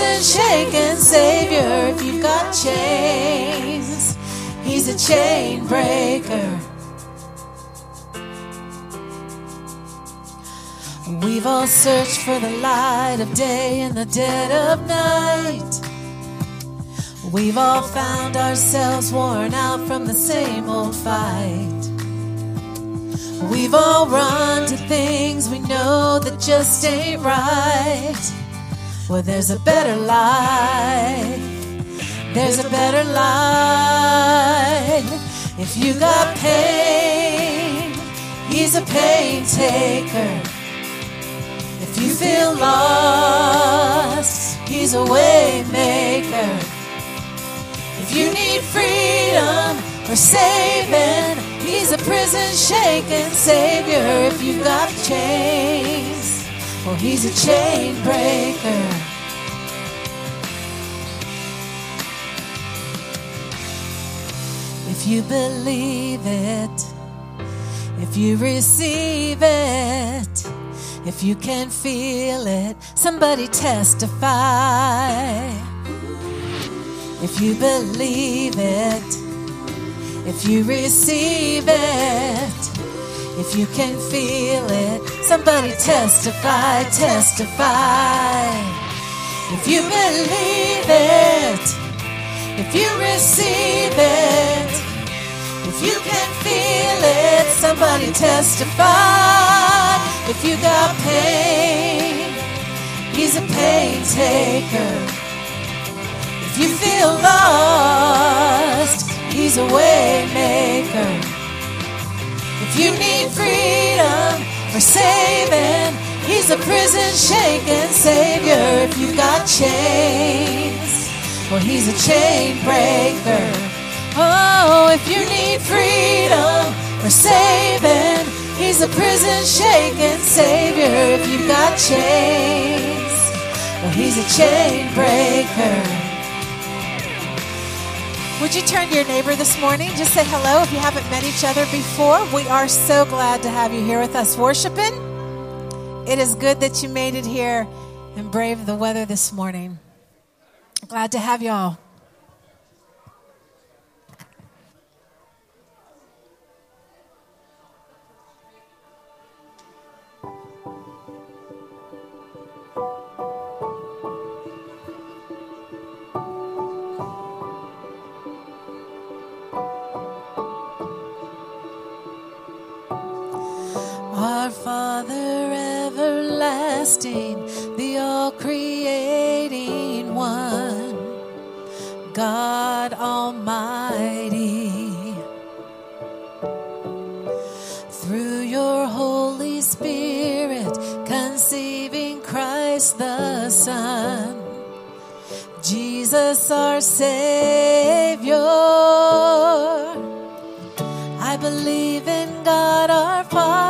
prison shaking Savior. If you've got chains, He's a chain breaker. We've all searched for the light of day in the dead of night. We've all found ourselves worn out from the same old fight. We've all run to things we know that just ain't right. Well, there's a better life. There's a better life. If you got pain, he's a pain taker. If you feel lost, he's a way maker. If you need freedom or saving, he's a prison shaking savior. If you've got chains, well, he's a chain breaker. If you believe it, if you receive it, if you can feel it, somebody testify. If you believe it, if you receive it, if you can feel it, somebody testify, testify. If you believe it, if you receive it, if you can feel it, somebody testify. If you got pain, he's a pain taker. If you feel lost, he's a way maker. If you need freedom or saving, he's a prison shaking savior. If you got chains, well, he's a chain breaker. Oh, if you need freedom or saving, he's a prison shaking savior. If you've got chains, well, he's a chain breaker. Would you turn to your neighbor this morning? Just say hello if you haven't met each other before. We are so glad to have you here with us worshiping. It is good that you made it here and braved the weather this morning. Glad to have y'all. Father everlasting, the all creating one, God Almighty. Through your Holy Spirit, conceiving Christ the Son, Jesus our Savior. I believe in God our Father.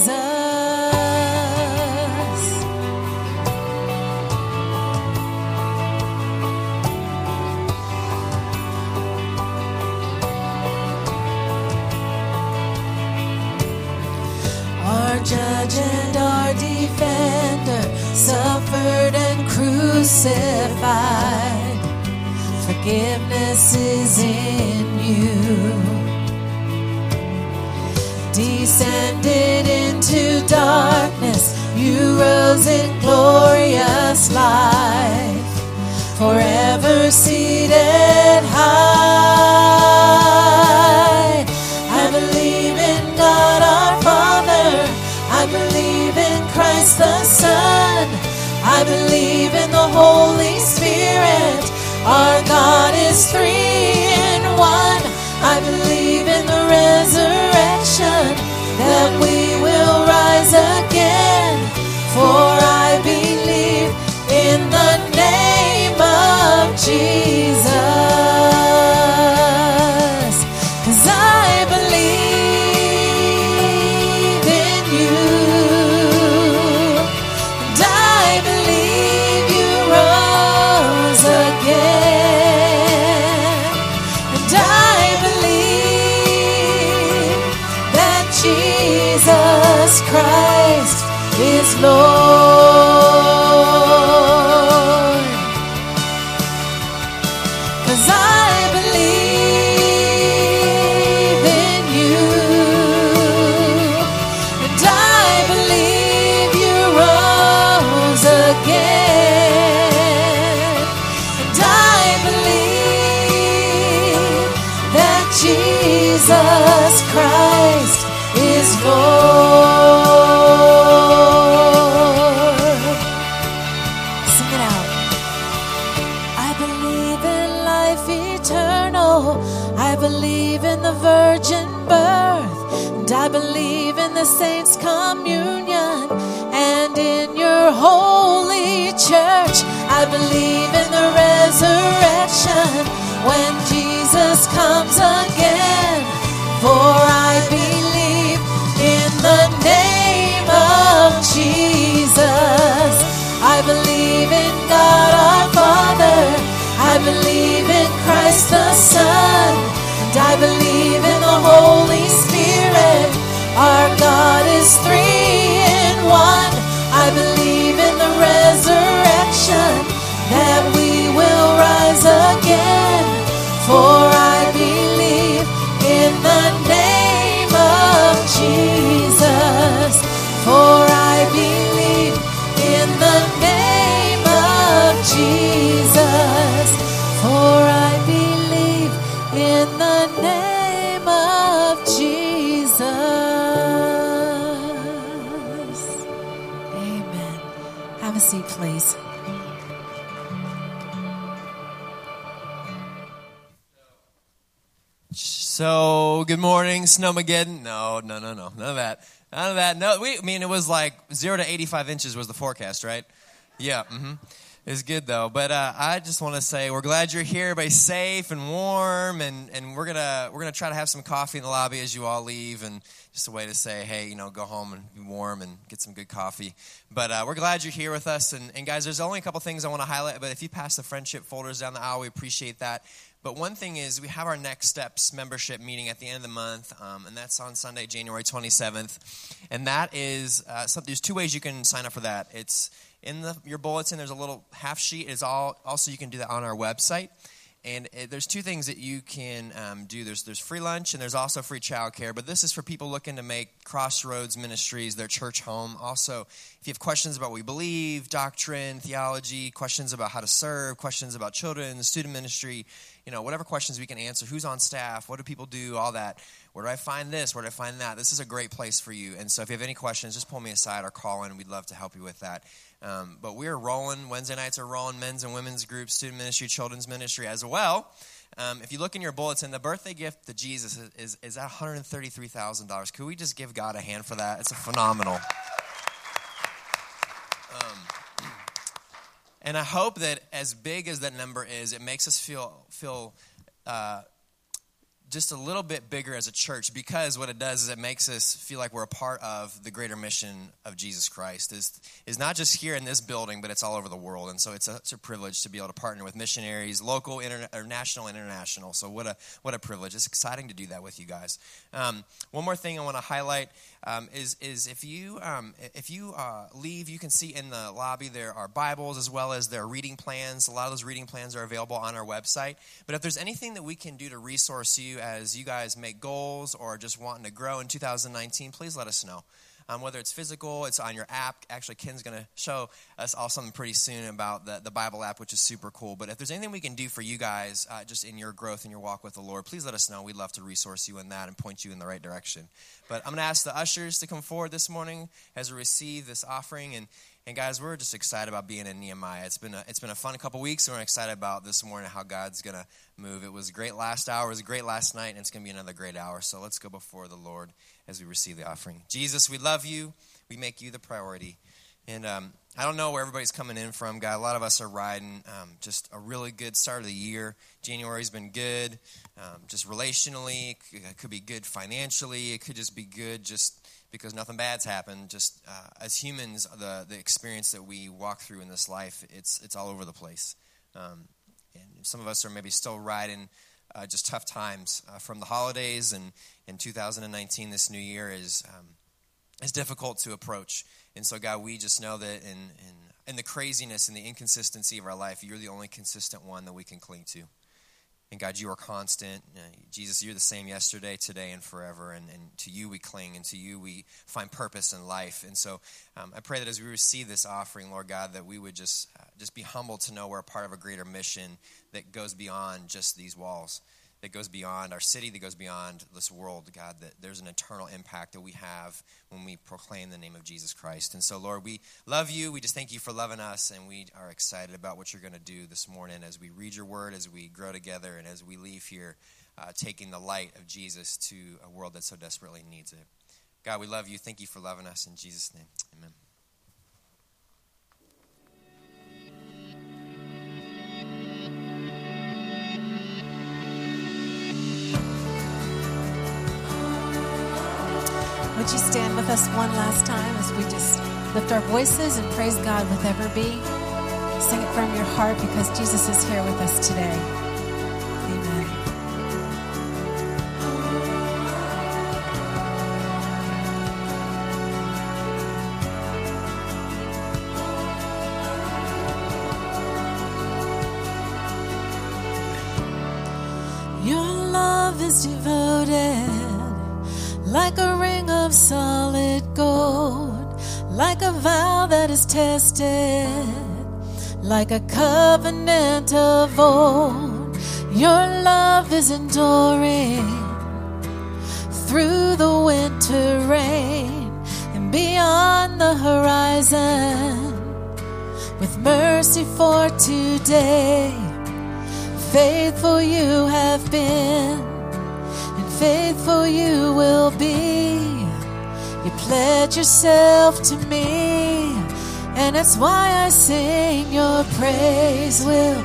Judge and our defender, suffered and crucified. Forgiveness is in you. Descended into darkness, you rose in glorious life, forever seated high. The Holy Spirit. Our God is three in one. I believe in the resurrection that we will rise again. For I believe in the name of Jesus. Lord. When Jesus comes again. So, good morning, Snowmageddon. No, no, no, no, none of that. None of that. No, we, I mean, it was like zero to 85 inches was the forecast, right? Yeah, mm-hmm. It's good though. But uh, I just want to say we're glad you're here. Everybody's safe and warm, and, and we're gonna we're gonna try to have some coffee in the lobby as you all leave, and just a way to say, hey, you know, go home and be warm and get some good coffee. But uh, we're glad you're here with us, and, and guys, there's only a couple things I want to highlight. But if you pass the friendship folders down the aisle, we appreciate that. But one thing is, we have our Next Steps membership meeting at the end of the month, um, and that's on Sunday, January 27th. And that is, uh, some, there's two ways you can sign up for that. It's in the, your bulletin, there's a little half sheet. It's all, also, you can do that on our website. And it, there's two things that you can um, do. There's there's free lunch and there's also free childcare. But this is for people looking to make Crossroads Ministries their church home. Also, if you have questions about what we believe, doctrine, theology, questions about how to serve, questions about children, student ministry, you know, whatever questions we can answer. Who's on staff? What do people do? All that. Where do I find this? Where do I find that? This is a great place for you. And so, if you have any questions, just pull me aside or call in. We'd love to help you with that. Um, but we're rolling. Wednesday nights are rolling. Men's and women's groups, student ministry, children's ministry as well. Um, if you look in your bulletin, the birthday gift to Jesus is, is, is at $133,000. Could we just give God a hand for that? It's a phenomenal. And I hope that as big as that number is, it makes us feel feel uh, just a little bit bigger as a church because what it does is it makes us feel like we're a part of the greater mission of Jesus Christ. is is not just here in this building, but it's all over the world. And so it's a, it's a privilege to be able to partner with missionaries, local, interna- or national, international. So what a what a privilege! It's exciting to do that with you guys. Um, one more thing I want to highlight um, is is if you um, if you uh, leave, you can see in the lobby there are Bibles as well as there are reading plans. A lot of those reading plans are available on our website. But if there's anything that we can do to resource you as you guys make goals or just wanting to grow in 2019, please let us know. Um, whether it's physical, it's on your app. Actually, Ken's going to show us all something pretty soon about the, the Bible app, which is super cool. But if there's anything we can do for you guys uh, just in your growth and your walk with the Lord, please let us know. We'd love to resource you in that and point you in the right direction. But I'm going to ask the ushers to come forward this morning as we receive this offering. And, and guys, we're just excited about being in Nehemiah. It's been a, it's been a fun couple weeks, and we're excited about this morning how God's going to move. It was a great last hour, it was a great last night, and it's going to be another great hour. So let's go before the Lord as we receive the offering. Jesus, we love you. We make you the priority. And um, I don't know where everybody's coming in from, God. A lot of us are riding um, just a really good start of the year. January's been good, um, just relationally. It could be good financially. It could just be good just because nothing bad's happened. Just uh, as humans, the the experience that we walk through in this life, it's it's all over the place. Um, and some of us are maybe still riding uh, just tough times uh, from the holidays and in 2019 this new year is um, is difficult to approach. And so, God, we just know that in, in, in the craziness and the inconsistency of our life, you're the only consistent one that we can cling to. And God, you are constant. Uh, Jesus, you're the same yesterday, today, and forever. And, and to you we cling, and to you we find purpose in life. And so um, I pray that as we receive this offering, Lord God, that we would just, uh, just be humbled to know we're a part of a greater mission that goes beyond just these walls that goes beyond our city, that goes beyond this world, God, that there's an eternal impact that we have when we proclaim the name of Jesus Christ. And so, Lord, we love you. We just thank you for loving us, and we are excited about what you're going to do this morning as we read your word, as we grow together, and as we leave here uh, taking the light of Jesus to a world that so desperately needs it. God, we love you. Thank you for loving us. In Jesus' name, amen. Us one last time as we just lift our voices and praise God with Ever Be? Sing it from your heart because Jesus is here with us today. Amen. Your love is devoted like a ring of gold, like a vow that is tested, like a covenant of old. Your love is enduring through the winter rain and beyond the horizon with mercy for today. Faithful you have been and faithful you will be. You pledge yourself to me, and that's why I sing your praise will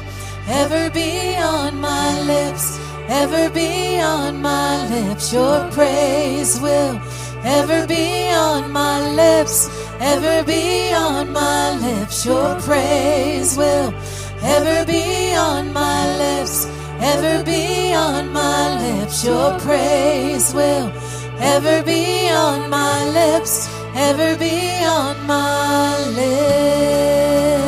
ever be on my lips, ever be on my lips. Your praise will ever be on my lips, ever be on my lips. Your praise will ever be on my lips ever be on my lips. Your praise will ever be on my lips, ever be on my lips.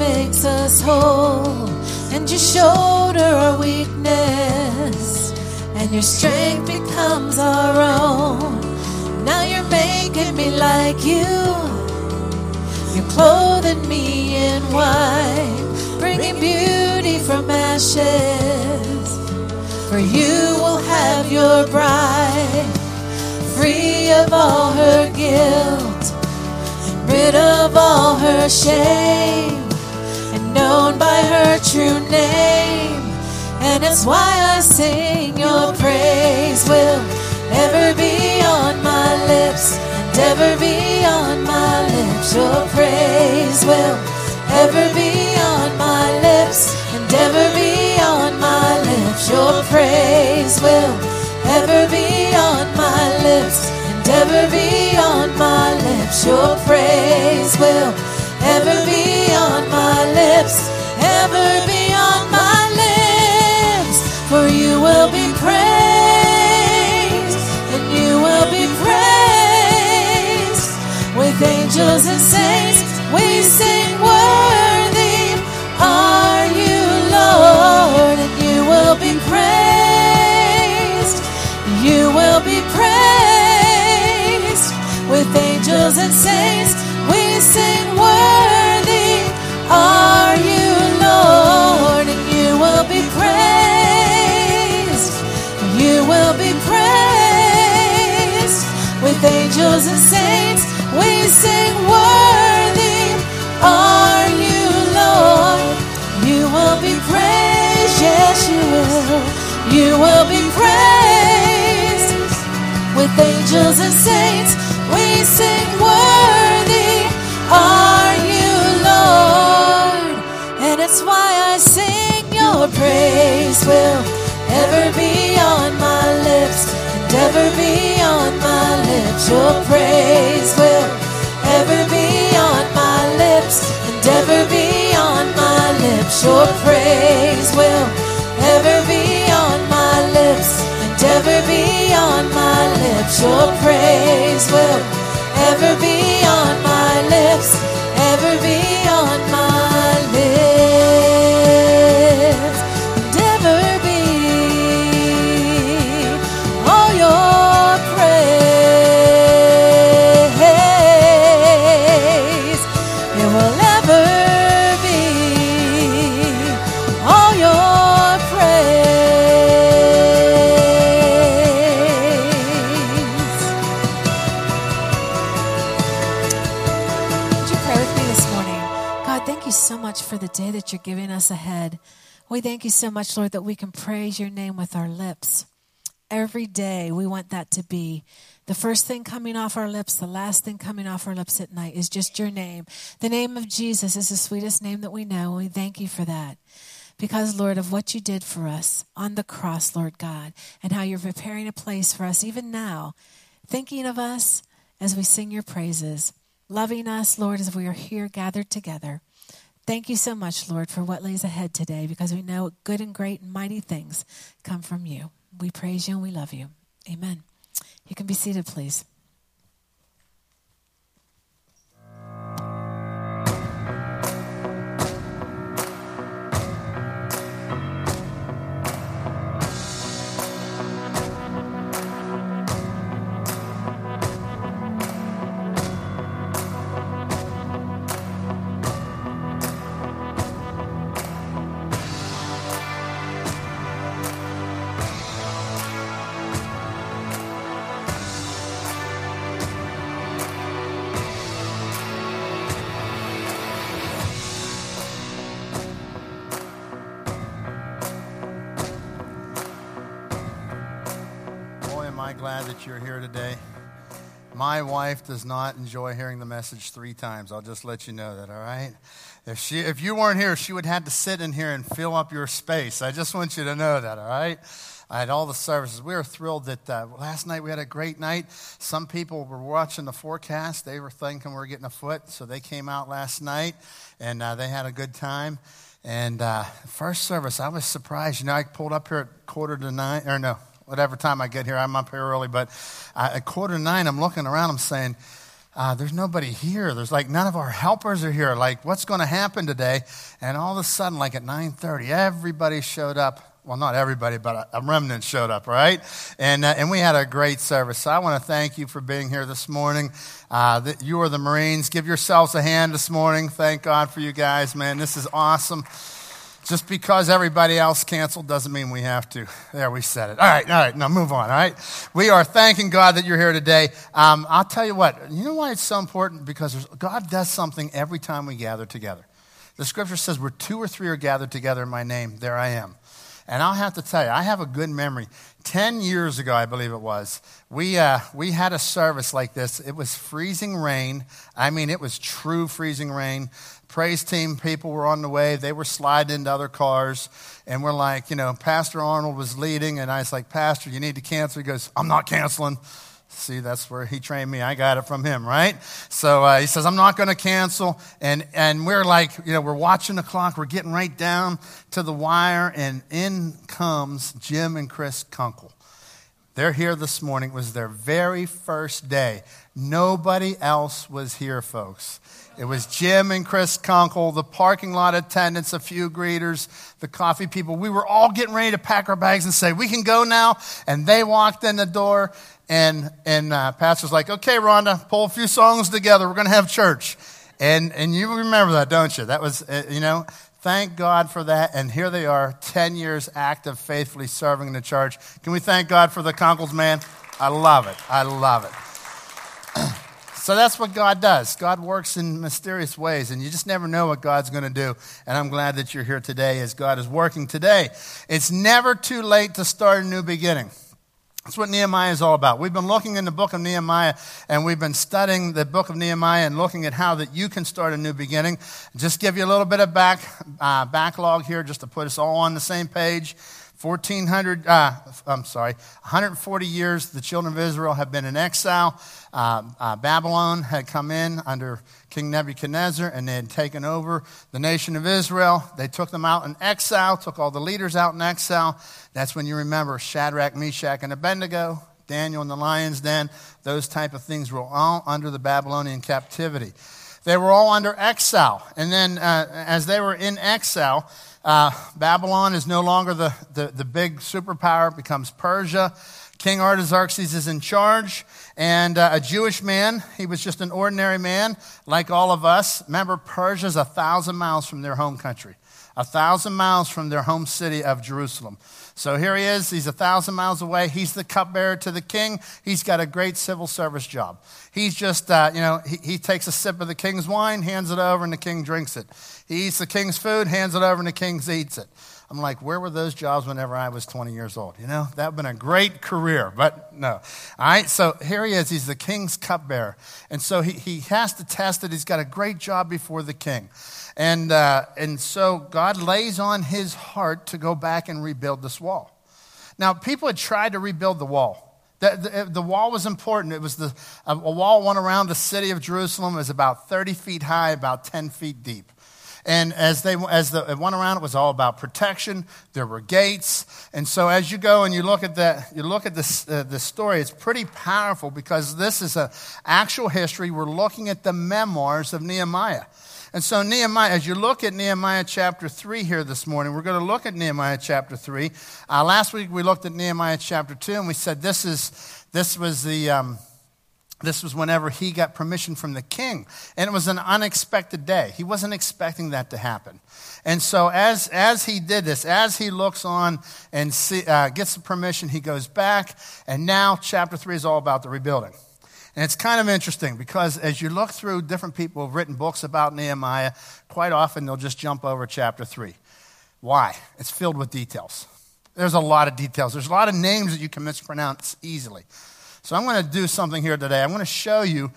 Makes us whole, and you shoulder our weakness, and your strength becomes our own. Now you're making me like you. You're clothing me in white, bringing beauty from ashes. For you will have your bride free of all her guilt, rid of all her shame, known by her true name. And it's why I sing your praise will ever be on my lips, and ever be on my lips. Your praise will ever be on my lips, and ever be on my lips. Your praise will ever be on my lips and ever be on my lips. Your praise will ever be on my lips, ever be on my lips. For you will be praised, and you will be praised. With angels and saints, we sing worthy are you, Lord, and you will be praised. You will be praised with angels and saints. Angels and saints. We sing, Worthy are you, Lord. You will be praised, yes, you will. You will be praised with angels and saints, we sing, Worthy are you, Lord. And it's why I sing, Your praise will ever be on my lips, and ever be on my lips. Your praise will ever be on my lips, and ever be on my lips. Your praise will ever be on my lips, and ever be on my lips. Your praise will ever be on the day that you're giving us ahead. We thank you so much, Lord, that we can praise your name with our lips. Every day, we want that to be the first thing coming off our lips, the last thing coming off our lips at night is just your name. The name of Jesus is the sweetest name that we know, and we thank you for that. Because, Lord, of what you did for us on the cross, Lord God, and how you're preparing a place for us even now, thinking of us as we sing your praises, loving us, Lord, as we are here gathered together. Thank you so much, Lord, for what lays ahead today, because we know good and great and mighty things come from you. We praise you and we love you. Amen. You can be seated, please. Glad that you're here today. My wife does not enjoy hearing the message three times. I'll just let you know that, all right? If, she, if you weren't here, she would have to sit in here and fill up your space. I just want you to know that, all right? I had all the services. We were thrilled that uh, last night we had a great night. Some people were watching the forecast. They were thinking we were getting a foot, so they came out last night and uh, they had a good time. And uh, first service, I was surprised. You know, I pulled up here at quarter to nine, or no, whatever time I get here. I'm up here early, but uh, at quarter nine, I'm looking around. I'm saying, uh, "There's nobody here. There's like none of our helpers are here. Like, what's going to happen today?" And all of a sudden, like at 9:30, everybody showed up. Well, not everybody, but a, remnant showed up, right? And uh, and we had a great service. So I want to thank you for being here this morning. Uh, that you are the Marines. Give yourselves a hand this morning. Thank God for you guys, man. This is awesome. Just because everybody else canceled doesn't mean we have to. There, we said it. All right, all right, now move on, all right? We are thanking God that you're here today. Um, I'll tell you what, you know why it's so important? Because God does something every time we gather together. The scripture says, where two or three are gathered together in my name, there I am. And I'll have to tell you, I have a good memory. Ten years ago, I believe it was, we, uh, we had a service like this. It was freezing rain. I mean, it was true freezing rain. Praise team people were on the way. They were sliding into other cars. And we're like, you know, Pastor Arnold was leading. And I was like, Pastor, you need to cancel. He goes, I'm not canceling. See, that's where he trained me. I got it from him, right? So uh, he says, I'm not going to cancel. And, and we're like, you know, we're watching the clock. We're getting right down to the wire. And in comes Jim and Chris Kunkel. They're here this morning. It was their very first day. Nobody else was here, folks. It was Jim and Chris Kunkel, the parking lot attendants, a few greeters, the coffee people. We were all getting ready to pack our bags and say, We can go now. And they walked in the door, and, and uh, Pastor's like, Okay, Rhonda, pull a few songs together. We're going to have church. And, and you remember that, don't you? That was, uh, you know, thank God for that. And here they are, 10 years active, faithfully serving in the church. Can we thank God for the Kunkels, man? I love it. I love it. So that's what God does. God works in mysterious ways, and you just never know what God's going to do. And I'm glad that you're here today as God is working today. It's never too late to start a new beginning. That's what Nehemiah is all about. We've been looking in the book of Nehemiah and we've been studying the book of Nehemiah and looking at how that you can start a new beginning. Just give you a little bit of back, uh, backlog here just to put us all on the same page. 1400, uh, I'm sorry, 140 years the children of Israel have been in exile. Uh, uh, Babylon had come in under King Nebuchadnezzar and they had taken over the nation of Israel. They took them out in exile, took all the leaders out in exile. That's when you remember Shadrach, Meshach, and Abednego, Daniel in the lion's den. Those type of things were all under the Babylonian captivity. They were all under exile. And then uh, as they were in exile, uh, Babylon is no longer the, the, the big superpower, it becomes Persia. King Artaxerxes is in charge, and uh, a Jewish man, he was just an ordinary man like all of us. Remember, Persia's a thousand miles from their home country, a thousand miles from their home city of Jerusalem. So here he is. He's a thousand miles away. He's the cupbearer to the king. He's got a great civil service job. He's just, uh, you know, he, he takes a sip of the king's wine, hands it over, and the king drinks it. He eats the king's food, hands it over, and the king eats it. I'm like, where were those jobs whenever I was 20 years old? You know, that would have been a great career, but no. All right, so here he is. He's the king's cupbearer. And so he, he has to test it. He's got a great job before the king. And, uh, and so God lays on his heart to go back and rebuild this wall. Now, people had tried to rebuild the wall. The, the, the, wall was important. It was the, a wall went around the city of Jerusalem. It was about 30 feet high, about 10 feet deep. And as they as the, it went around, it was all about protection. There were gates, and so as you go and you look at that, you look at this uh, story. It's pretty powerful because this is a actual history. We're looking at the memoirs of Nehemiah. And so, Nehemiah, as you look at Nehemiah chapter 3 here this morning, we're going to look at Nehemiah chapter 3. Uh, last week we looked at Nehemiah chapter 2, and we said this, is, this was the. Um, this was whenever he got permission from the king. And it was an unexpected day. He wasn't expecting that to happen. And so, as, as he did this, as he looks on and see, uh, gets the permission, he goes back. And now, chapter 3 is all about the rebuilding. And it's kind of interesting because as you look through different people who've written books about Nehemiah, quite often they'll just jump over chapter 3. Why? It's filled with details. There's a lot of details. There's a lot of names that you can mispronounce easily. So I'm going to do something here today. I'm going to show you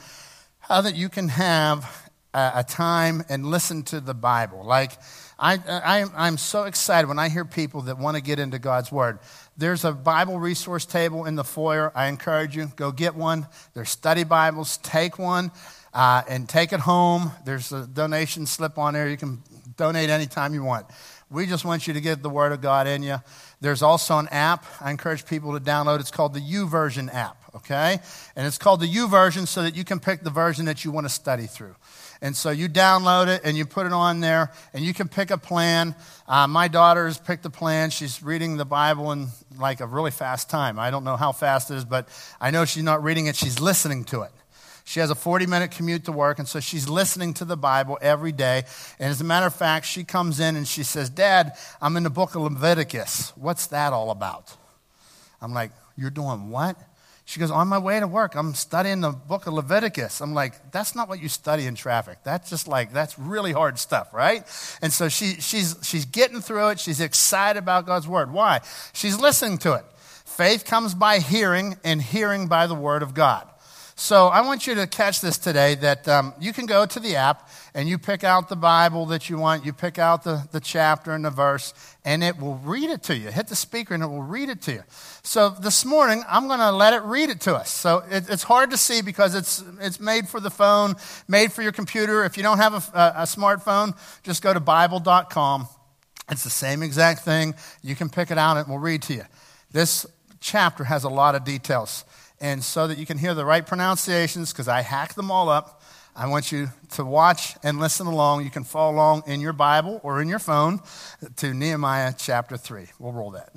how that you can have a, time and listen to the Bible. Like, I, I, I'm so excited when I hear people that want to get into God's Word. There's a Bible resource table in the foyer. I encourage you, go get one. There's study Bibles. Take one uh, and take it home. There's a donation slip on there. You can donate anytime you want. We just want you to get the Word of God in you. There's also an app I encourage people to download. It's called the YouVersion app, okay? And it's called the U YouVersion so that you can pick the version that you want to study through. And so you download it and you put it on there, and you can pick a plan. Uh, my daughter's picked a plan. She's reading the Bible in like a really fast time. I don't know how fast it is, but I know she's not reading it, she's listening to it. She has a 40 minute commute to work, and so she's listening to the Bible every day. And as a matter of fact, she comes in and she says, Dad, I'm in the book of Leviticus. What's that all about? I'm like, You're doing what? She goes, On my way to work, I'm studying the book of Leviticus. I'm like, That's not what you study in traffic. That's just like, that's really hard stuff, right? And so she, she's, she's getting through it. She's excited about God's word. Why? She's listening to it. Faith comes by hearing, and hearing by the word of God. So I want you to catch this today that um, you can go to the app and you pick out the Bible that you want. You pick out the, the chapter and the verse, and it will read it to you. Hit the speaker and it will read it to you. So this morning, I'm going to let it read it to us. So it, it's hard to see because it's, it's made for the phone, made for your computer. If you don't have a, a, a smartphone, just go to Bible.com. It's the same exact thing. You can pick it out and it will read to you. This chapter has a lot of details. And so that you can hear the right pronunciations, because I hack them all up, I want you to watch and listen along. You can follow along in your Bible or in your phone to Nehemiah chapter 3. We'll roll that.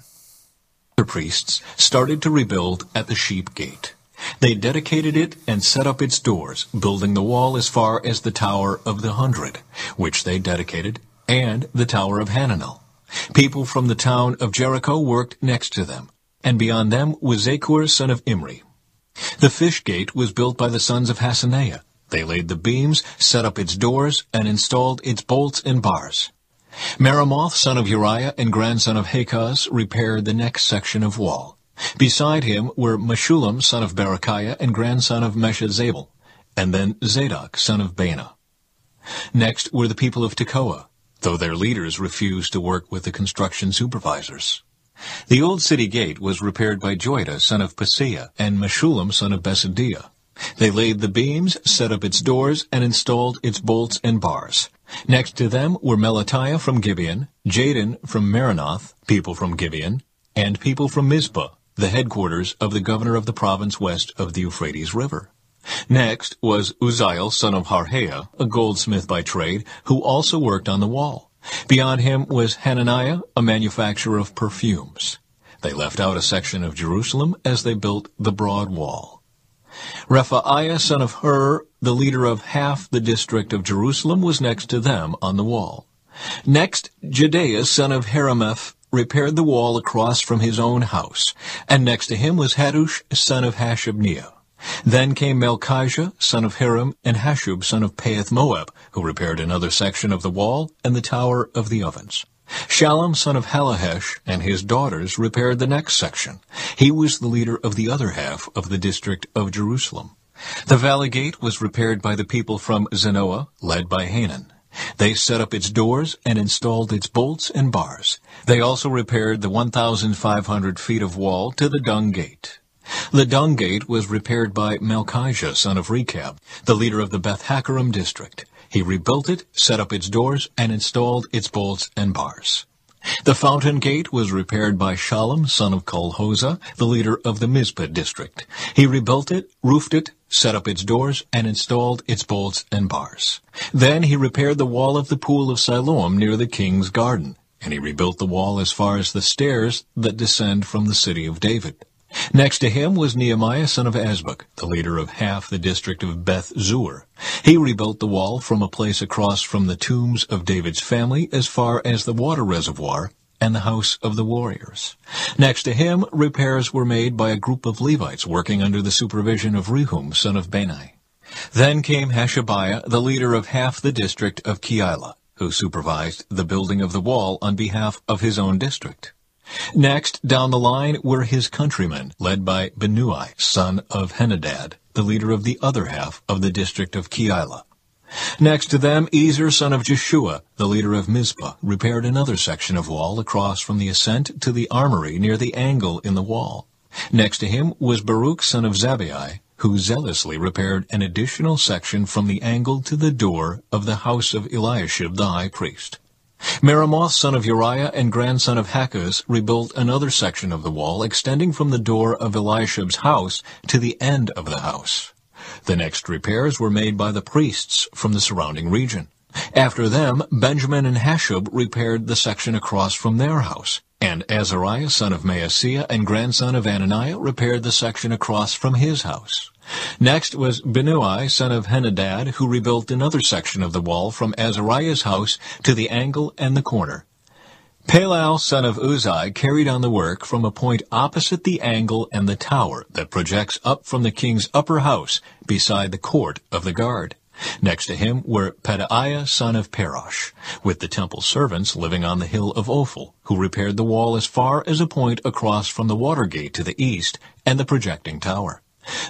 The priests started to rebuild at the sheep gate. They dedicated it and set up its doors, building the wall as far as the Tower of the Hundred, which they dedicated, and the Tower of Hananel. People from the town of Jericho worked next to them, and beyond them was Zaccur son of Imri, the fish gate was built by the sons of Hassenaah. They laid the beams, set up its doors, and installed its bolts and bars. Meremoth, son of Uriah and grandson of Hakkoz, repaired the next section of wall. Beside him were Meshullam son of Berechiah and grandson of Meshezabel, and then Zadok son of Baana. Next were the people of Tekoa, though their leaders refused to work with the construction supervisors. The old city gate was repaired by Joiada son of Paseah and Meshullam son of Besodeiah. They laid the beams, set up its doors, and installed its bolts and bars. Next to them were Melatiah from Gibeon, Jadon from Meronoth, people from Gibeon, and people from Mizpah, the headquarters of the governor of the province west of the Euphrates River. Next was Uzziel son of Harhaiah, a goldsmith by trade, who also worked on the wall. Beyond him was Hananiah, a manufacturer of perfumes. They left out a section of Jerusalem as they built the broad wall. Rephaiah son of Hur, the leader of half the district of Jerusalem, was next to them on the wall. Next, Jedaiah son of Harumaph repaired the wall across from his own house, and next to him was Hadush, son of Hashabniah. Then came Malchijah, son of Hiram, and Hashub, son of Pahath Moab, who repaired another section of the wall and the tower of the ovens. Shallum, son of Hallohesh, and his daughters repaired the next section. He was the leader of the other half of the district of Jerusalem. The valley gate was repaired by the people from Zanoah, led by Hanan. They set up its doors and installed its bolts and bars. They also repaired the 1,500 feet of wall to the dung gate. The dung gate was repaired by Malchijah, son of Rechab, the leader of the Beth Hakkerem district. He rebuilt it, set up its doors, and installed its bolts and bars. The fountain gate was repaired by Shallum, son of Colhozeh, the leader of the Mizpah district. He rebuilt it, roofed it, set up its doors, and installed its bolts and bars. Then he repaired the wall of the pool of Siloam near the king's garden, and he rebuilt the wall as far as the stairs that descend from the city of David. Next to him was Nehemiah son of Azbuk, the leader of half the district of Beth Zur. He rebuilt the wall from a place across from the tombs of David's family as far as the water reservoir and the house of the warriors. Next to him, repairs were made by a group of Levites working under the supervision of Rehum son of Bani. Then came Hashabiah, the leader of half the district of Keilah, who supervised the building of the wall on behalf of his own district. Next, down the line were his countrymen, led by Binnui, son of Henadad, the leader of the other half of the district of Keilah. Next to them, Ezer, son of Jeshua, the leader of Mizpah, repaired another section of wall across from the ascent to the armory near the angle in the wall. Next to him was Baruch, son of Zabbai, who zealously repaired an additional section from the angle to the door of the house of Eliashib the high priest. Meremoth, son of Uriah and grandson of Hakkoz, rebuilt another section of the wall extending from the door of Eliashib's house to the end of the house. The next repairs were made by the priests from the surrounding region. After them, Benjamin and Hashub repaired the section across from their house, and Azariah, son of Maaseiah and grandson of Ananiah, repaired the section across from his house. Next was Binnui, son of Henadad, who rebuilt another section of the wall from Azariah's house to the angle and the corner. Palal, son of Uzai, carried on the work from a point opposite the angle and the tower that projects up from the king's upper house beside the court of the guard. Next to him were Pedaiah, son of Parosh, with the temple servants living on the hill of Ophel, who repaired the wall as far as a point across from the water gate to the east and the projecting tower.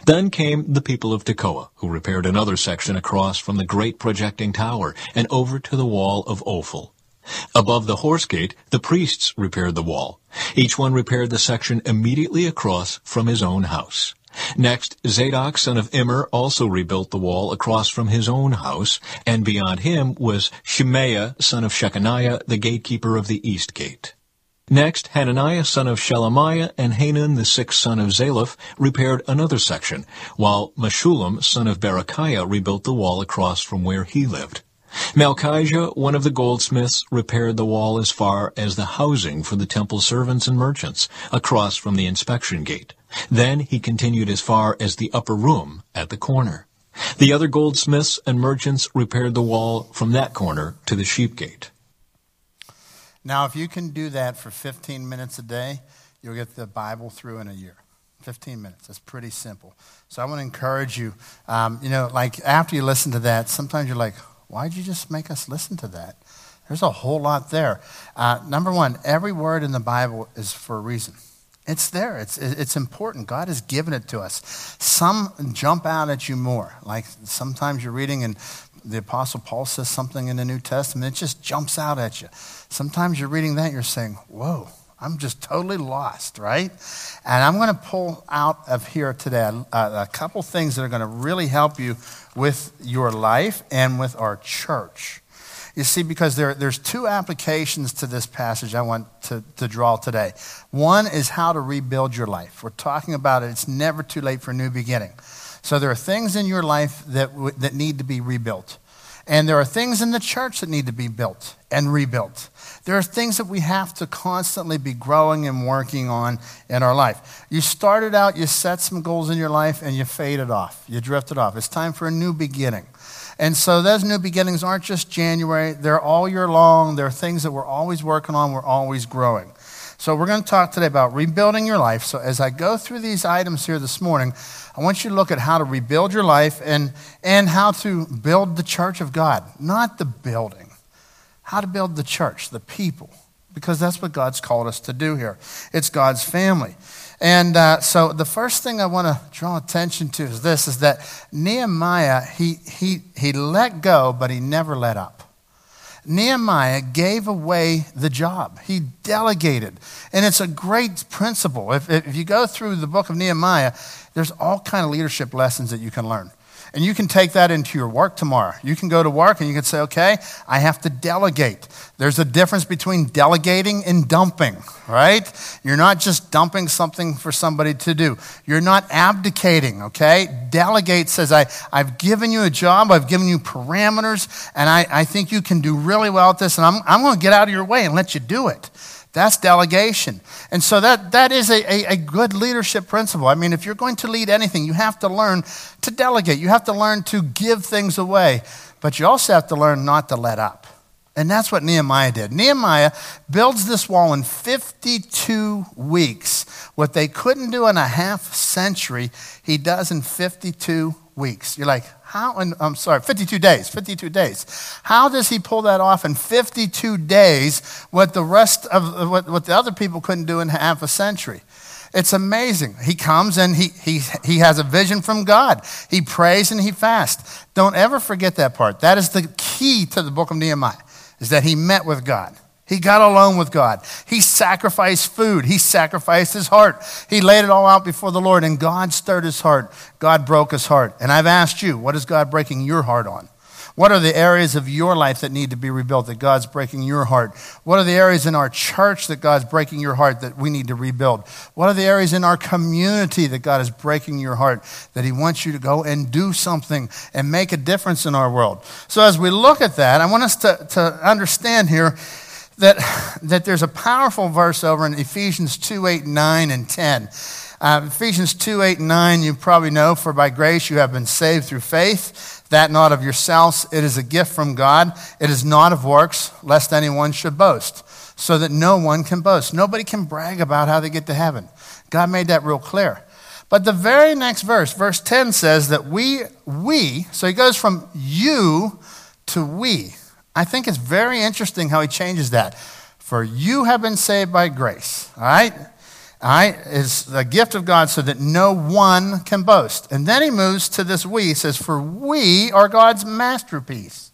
Then came the people of Tekoa, who repaired another section across from the great projecting tower and over to the wall of Ophel. Above the horse gate, the priests repaired the wall. Each one repaired the section immediately across from his own house. Next, Zadok son of Immer also rebuilt the wall across from his own house, and beyond him was Shemaiah son of Shechaniah, the gatekeeper of the east gate. Next, Hananiah son of Shelemiah and Hanan the sixth son of Zalaph repaired another section, while Meshullam son of Berechiah rebuilt the wall across from where he lived. Malchijah, one of the goldsmiths, repaired the wall as far as the housing for the temple servants and merchants, across from the inspection gate. Then he continued as far as the upper room at the corner. The other goldsmiths and merchants repaired the wall from that corner to the sheep gate. Now, if you can do that for 15 minutes a day, you'll get the Bible through in a year. 15 minutes. That's pretty simple. So I want to encourage you. Um, you know, like after you listen to that, sometimes you're like, why'd you just make us listen to that? There's a whole lot there. Uh, number one, every word in the Bible is for a reason. It's there. It's, it's important. God has given it to us. Some jump out at you more. Like sometimes you're reading and the Apostle Paul says something in the New Testament, it just jumps out at you. Sometimes you're reading that you're saying, whoa, I'm just totally lost, right? And I'm going to pull out of here today a, a couple things that are going to really help you with your life and with our church. You see, because there, there's two applications to this passage I want to, to draw today. One is how to rebuild your life. We're talking about it. It's never too late for a new beginning. So there are things in your life that, that need to be rebuilt. And there are things in the church that need to be built and rebuilt. There are things that we have to constantly be growing and working on in our life. You started out, you set some goals in your life, and you faded off. You drifted off. It's time for a new beginning. And so those new beginnings aren't just January, they're all year long. They're things that we're always working on, we're always growing. So we're going to talk today about rebuilding your life. So as I go through these items here this morning, I want you to look at how to rebuild your life and, and how to build the church of God, not the building. How to build the church, the people, because that's what God's called us to do here. It's God's family. And uh, so the first thing I want to draw attention to is this, is that Nehemiah, he, he, he let go, but he never let up. Nehemiah gave away the job. He delegated. And it's a great principle. If, if you go through the book of Nehemiah, there's all kind of leadership lessons that you can learn. And you can take that into your work tomorrow. You can go to work and you can say, okay, I have to delegate. There's a difference between delegating and dumping, right? You're not just dumping something for somebody to do. You're not abdicating, okay? Delegate says, I, I've given you a job, I've given you parameters, and I, I think you can do really well at this, and I'm, I'm going to get out of your way and let you do it. That's delegation. And so that, that is a, a, a, good leadership principle. I mean, if you're going to lead anything, you have to learn to delegate. You have to learn to give things away. But you also have to learn not to let up. And that's what Nehemiah did. Nehemiah builds this wall in 52 weeks. What they couldn't do in a half century, he does in 52 weeks. You're like, how? In, I'm sorry, 52 days. 52 days. How does he pull that off in 52 days? What the rest of what, what the other people couldn't do in half a century? It's amazing. He comes and he, he, he has a vision from God. He prays and he fasts. Don't ever forget that part. That is the key to the book of Nehemiah, is that he met with God. He got alone with God. He sacrificed food. He sacrificed his heart. He laid it all out before the Lord, and God stirred his heart. God broke his heart. And I've asked you, what is God breaking your heart on? What are the areas of your life that need to be rebuilt that God's breaking your heart? What are the areas in our church that God's breaking your heart that we need to rebuild? What are the areas in our community that God is breaking your heart that He wants you to go and do something and make a difference in our world? So as we look at that, I want us to, to understand here that, that there's a powerful verse over in Ephesians 2 8, 9, and 10. Uh, Ephesians 2 8 and 9, you probably know, for by grace you have been saved through faith, that not of yourselves. It is a gift from God. It is not of works, lest anyone should boast, so that no one can boast. Nobody can brag about how they get to heaven. God made that real clear. But the very next verse, verse 10 says that we, we, so he goes from you to we. I think it's very interesting how he changes that. For you have been saved by grace. All right? All right? It's the gift of God so that no one can boast. And then he moves to this we. Says, For we are God's masterpiece.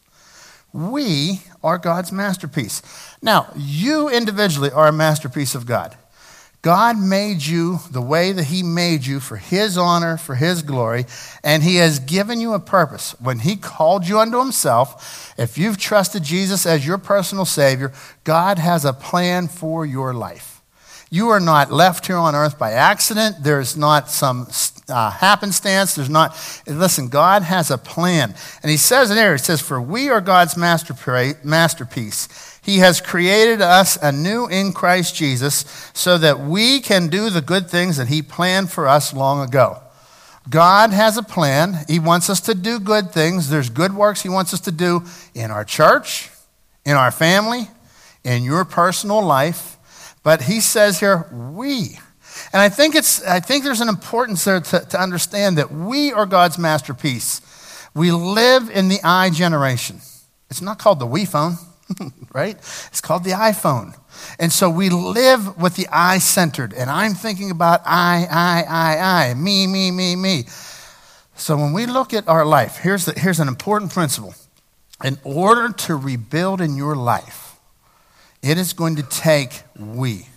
We are God's masterpiece. Now, you individually are a masterpiece of God. God made you the way that He made you for His honor, for His glory, and He has given you a purpose. When He called you unto Himself, if you've trusted Jesus as your personal Savior, God has a plan for your life. You are not left here on earth by accident. There's not some uh, happenstance. There's not, listen, God has a plan. And He says in there, He says, For we are God's masterpiece. He has created us anew in Christ Jesus so that we can do the good things that He planned for us long ago. God has a plan. He wants us to do good things. There's good works He wants us to do in our church, in our family, in your personal life. But He says here, we. And I think, it's, I think there's an importance there to, to understand that we are God's masterpiece. We live in the I generation. It's not called the we phone. right? It's called the iPhone. And so we live with the I centered, and I'm thinking about I, I, I, I, me, me, me, me. So when we look at our life, here's, the, here's an important principle. In order to rebuild in your life, it is going to take we.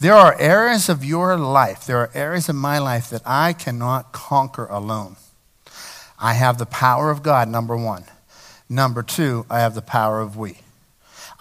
There are areas of your life, there are areas of my life that I cannot conquer alone. I have the power of God, number one. Number two, I have the power of we.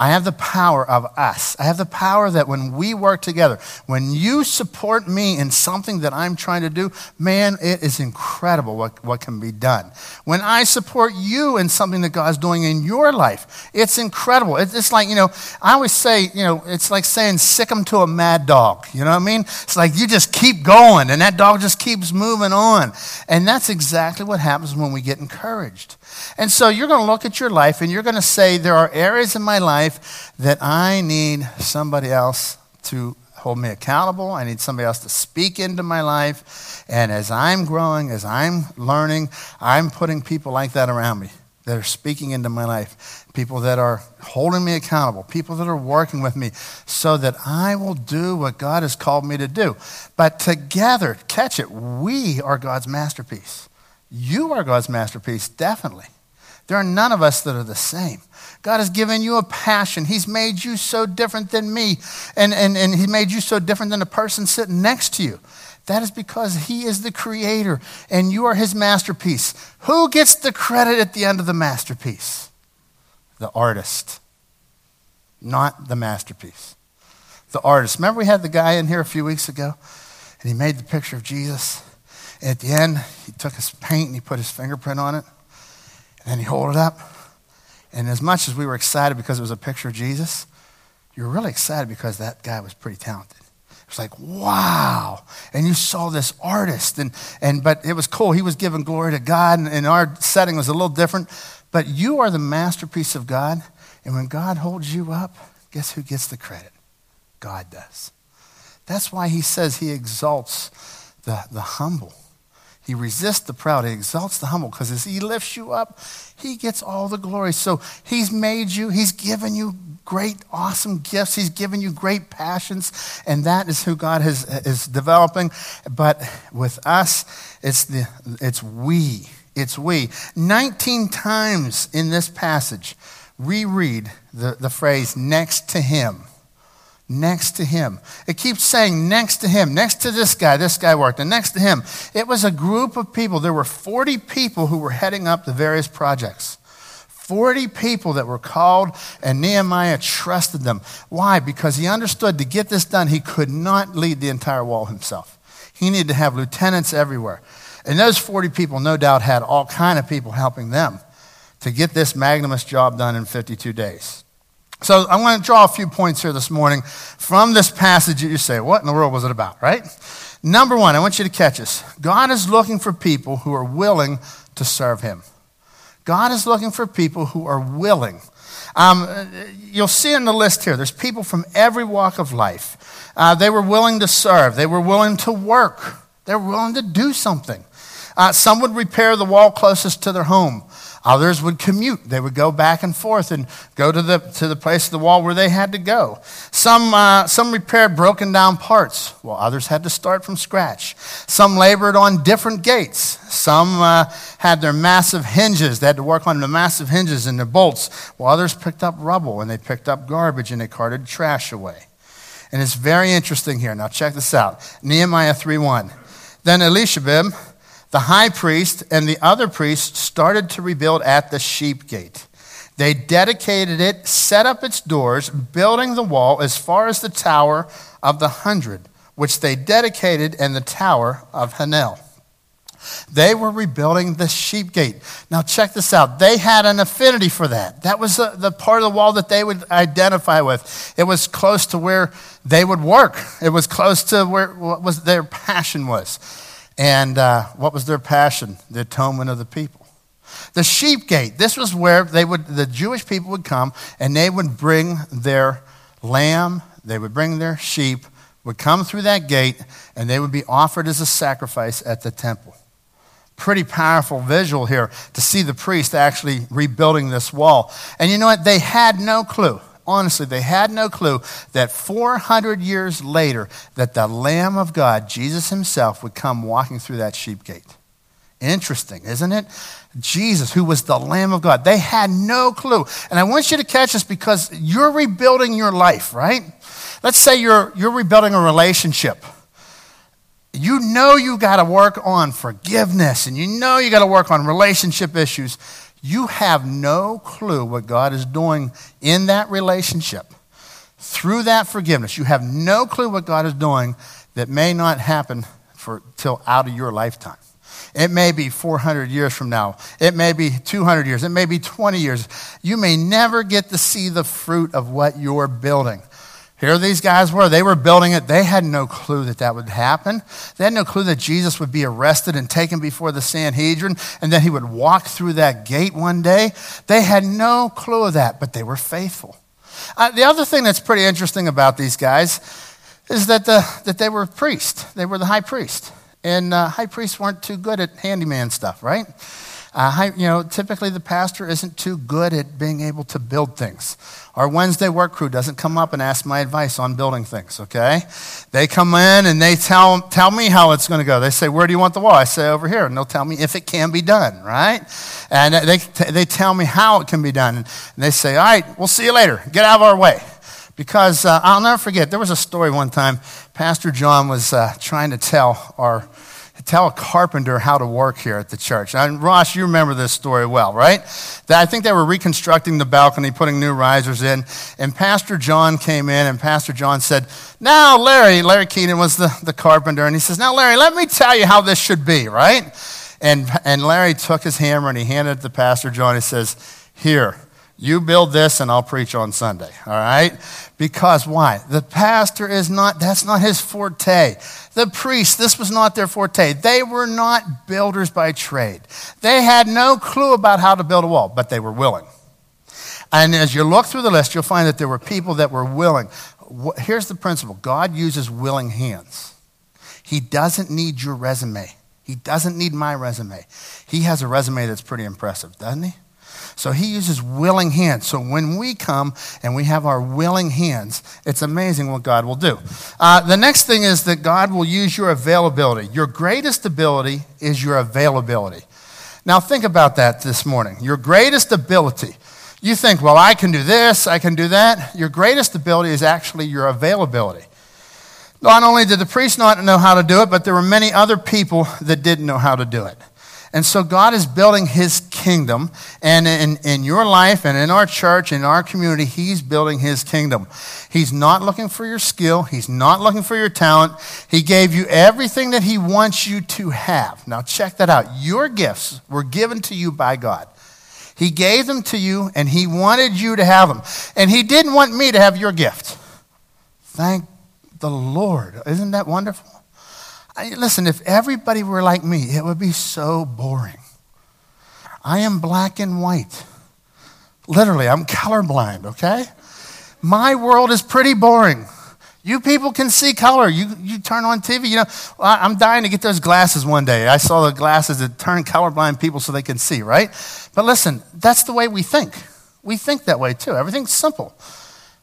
I have the power of us. I have the power that when we work together, when you support me in something that I'm trying to do, man, it is incredible what, what can be done. When I support you in something that God's doing in your life, it's incredible. It's like, you know, I always say, you know, it's like saying sick them to a mad dog. You know what I mean? It's like you just keep going and that dog just keeps moving on. And that's exactly what happens when we get encouraged. And so you're going to look at your life and you're going to say, There are areas in my life that I need somebody else to hold me accountable. I need somebody else to speak into my life. And as I'm growing, as I'm learning, I'm putting people like that around me that are speaking into my life, people that are holding me accountable, people that are working with me, so that I will do what God has called me to do. But together, catch it, we are God's masterpiece. You are God's masterpiece, definitely. There are none of us that are the same. God has given you a passion. He's made you so different than me, and, and, and He made you so different than the person sitting next to you. That is because He is the creator and you are His masterpiece. Who gets the credit at the end of the masterpiece? The artist, not the masterpiece. The artist. Remember, we had the guy in here a few weeks ago, and he made the picture of Jesus? And at the end, he took his paint and he put his fingerprint on it. And then he held it up. And as much as we were excited because it was a picture of Jesus, you were really excited because that guy was pretty talented. It was like, wow. And you saw this artist. And, and, but it was cool. He was giving glory to God, and, and our setting was a little different. But you are the masterpiece of God. And when God holds you up, guess who gets the credit? God does. That's why he says he exalts the, the humble. He resists the proud. He exalts the humble because as he lifts you up, he gets all the glory. So he's made you, he's given you great, awesome gifts. He's given you great passions, and that is who God has, is developing. But with us, it's, the, it's we. It's we. 19 times in this passage, reread the, the phrase next to him next to him. It keeps saying next to him, next to this guy, this guy worked, and next to him. It was a group of people. There were 40 people who were heading up the various projects. 40 people that were called, and Nehemiah trusted them. Why? Because he understood to get this done, he could not lead the entire wall himself. He needed to have lieutenants everywhere. And those 40 people, no doubt, had all kind of people helping them to get this magnanimous job done in 52 days. So I want to draw a few points here this morning from this passage that you say, what in the world was it about, right? Number one, I want you to catch this. God is looking for people who are willing to serve him. God is looking for people who are willing. Um, you'll see in the list here, there's people from every walk of life. Uh, they were willing to serve, they were willing to work, they were willing to do something. Uh, some would repair the wall closest to their home. Others would commute. They would go back and forth and go to the, to the place of the wall where they had to go. Some, uh, some repaired broken down parts, while others had to start from scratch. Some labored on different gates. Some uh, had their massive hinges. They had to work on the massive hinges and the bolts, while others picked up rubble and they picked up garbage and they carted trash away. And it's very interesting here. Now check this out. Nehemiah 3.1. Then Eliashib, the high priest and the other priests started to rebuild at the sheep gate. They dedicated it, set up its doors, building the wall as far as the tower of the hundred, which they dedicated, and the tower of Hanel. They were rebuilding the sheep gate. Now, check this out. They had an affinity for that. That was the, the, part of the wall that they would identify with. It was close to where they would work, it was close to where what was their passion was. And uh, what was their passion? The atonement of the people. The sheep gate. This was where they would, the Jewish people would come and they would bring their lamb, they would bring their sheep, would come through that gate, and they would be offered as a sacrifice at the temple. pretty powerful visual here to see the priest actually rebuilding this wall. And you know what? They had no clue. Honestly, they had no clue that 400 years later that the Lamb of God, Jesus himself, would come walking through that sheep gate. Interesting, isn't it? Jesus, who was the Lamb of God. They had no clue. And I want you to catch this because you're rebuilding your life, right? Let's say you're, you're rebuilding a relationship you know you got to work on forgiveness and you know you got to work on relationship issues. You have no clue what God is doing in that relationship. Through that forgiveness, you have no clue what God is doing that may not happen for till out of your lifetime. It may be 400 years from now. It may be 200 years. It may be 20 years. You may never get to see the fruit of what you're building. Here these guys were. They were building it. They had no clue that that would happen. They had no clue that Jesus would be arrested and taken before the Sanhedrin and that he would walk through that gate one day. They had no clue of that, but they were faithful. Uh, the other thing that's pretty interesting about these guys is that, the, that they were priests. They were the high priest. And uh, high priests weren't too good at handyman stuff, right? Uh, you know, typically the pastor isn't too good at being able to build things. Our Wednesday work crew doesn't come up and ask my advice on building things, okay? They come in and they tell, tell me how it's going to go. They say, Where do you want the wall? I say, Over here. And they'll tell me if it can be done, right? And they, they tell me how it can be done. And they say, All right, we'll see you later. Get out of our way. Because uh, I'll never forget, there was a story one time Pastor John was uh, trying to tell our tell a carpenter how to work here at the church. And Ross, you remember this story well, right? That I think they were reconstructing the balcony, putting new risers in, and Pastor John came in, and Pastor John said, Now, Larry, Larry Keenan was the, the carpenter, and he says, Now, Larry, let me tell you how this should be, right? And, and Larry took his hammer and he handed it to Pastor John. He says, Here, you build this and I'll preach on Sunday, all right? Because why? The pastor is not, that's not his forte. The priest, this was not their forte. They were not builders by trade. They had no clue about how to build a wall, but they were willing. And as you look through the list, you'll find that there were people that were willing. Here's the principle God uses willing hands. He doesn't need your resume, He doesn't need my resume. He has a resume that's pretty impressive, doesn't He? So he uses willing hands. So when we come and we have our willing hands, it's amazing what God will do. Uh, the next thing is that God will use your availability. Your greatest ability is your availability. Now think about that this morning. Your greatest ability. You think, well, I can do this, I can do that. Your greatest ability is actually your availability. Not only did the priest not know how to do it, but there were many other people that didn't know how to do it. And so God is building his kingdom. And in, in your life and in our church, in our community, he's building his kingdom. He's not looking for your skill. He's not looking for your talent. He gave you everything that he wants you to have. Now check that out. Your gifts were given to you by God. He gave them to you and he wanted you to have them. And he didn't want me to have your gift. Thank the Lord. Isn't that wonderful? I, listen, if everybody were like me, it would be so boring. I am black and white. Literally, I'm colorblind, okay? My world is pretty boring. You people can see color. You, you turn on TV. You know, I'm dying to get those glasses one day. I saw the glasses that turn colorblind people so they can see, right? But listen, that's the way we think. We think that way too. Everything's simple.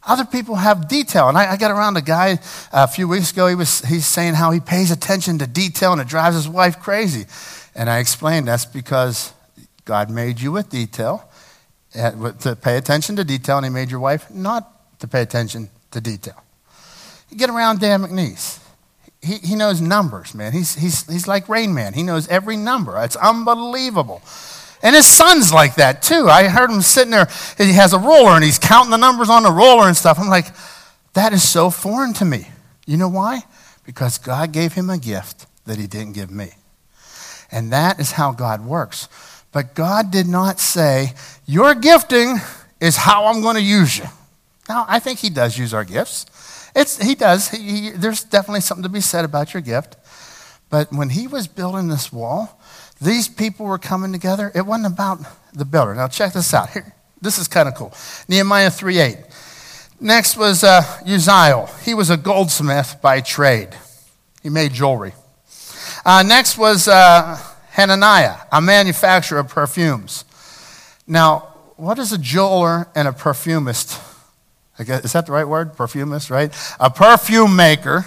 Other people have detail. And I, I got around a guy uh, a few weeks ago. He was he's saying how he pays attention to detail and it drives his wife crazy. And I explained that's because God made you with detail, uh, to pay attention to detail, and He made your wife not to pay attention to detail. You get around Dan McNeese. He, he knows numbers, man. He's, he's, he's like Rain Man. He knows every number. It's unbelievable. And his son's like that too. I heard him sitting there, he has a roller and he's counting the numbers on the roller and stuff. I'm like, that is so foreign to me. You know why? Because God gave him a gift that he didn't give me. And that is how God works. But God did not say, Your gifting is how I'm going to use you. Now, I think he does use our gifts. It's, he does. He, he, there's definitely something to be said about your gift. But when he was building this wall, these people were coming together. It wasn't about the builder. Now, check this out. Here, this is kind of cool. Nehemiah 3 8. Next was uh, Uzziel. He was a goldsmith by trade, he made jewelry. Uh, next was uh, Hananiah, a manufacturer of perfumes. Now, what is a jeweler and a perfumist? Is that the right word? Perfumist, right? A perfume maker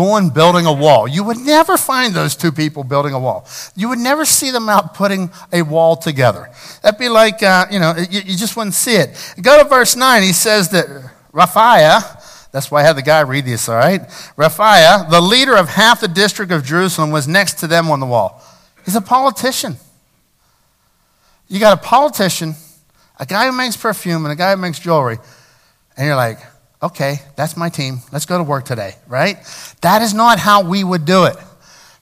doing building a wall. You would never find those two people building a wall. You would never see them out putting a wall together. That'd be like, uh, you know, you, you, just wouldn't see it. Go to verse 9. He says that Raphiah, that's why I had the guy read this, all right? Raphiah, the leader of half the district of Jerusalem, was next to them on the wall. He's a politician. You got a politician, a guy who makes perfume, and a guy who makes jewelry, and you're like, okay, that's my team. Let's go to work today, right? That is not how we would do it.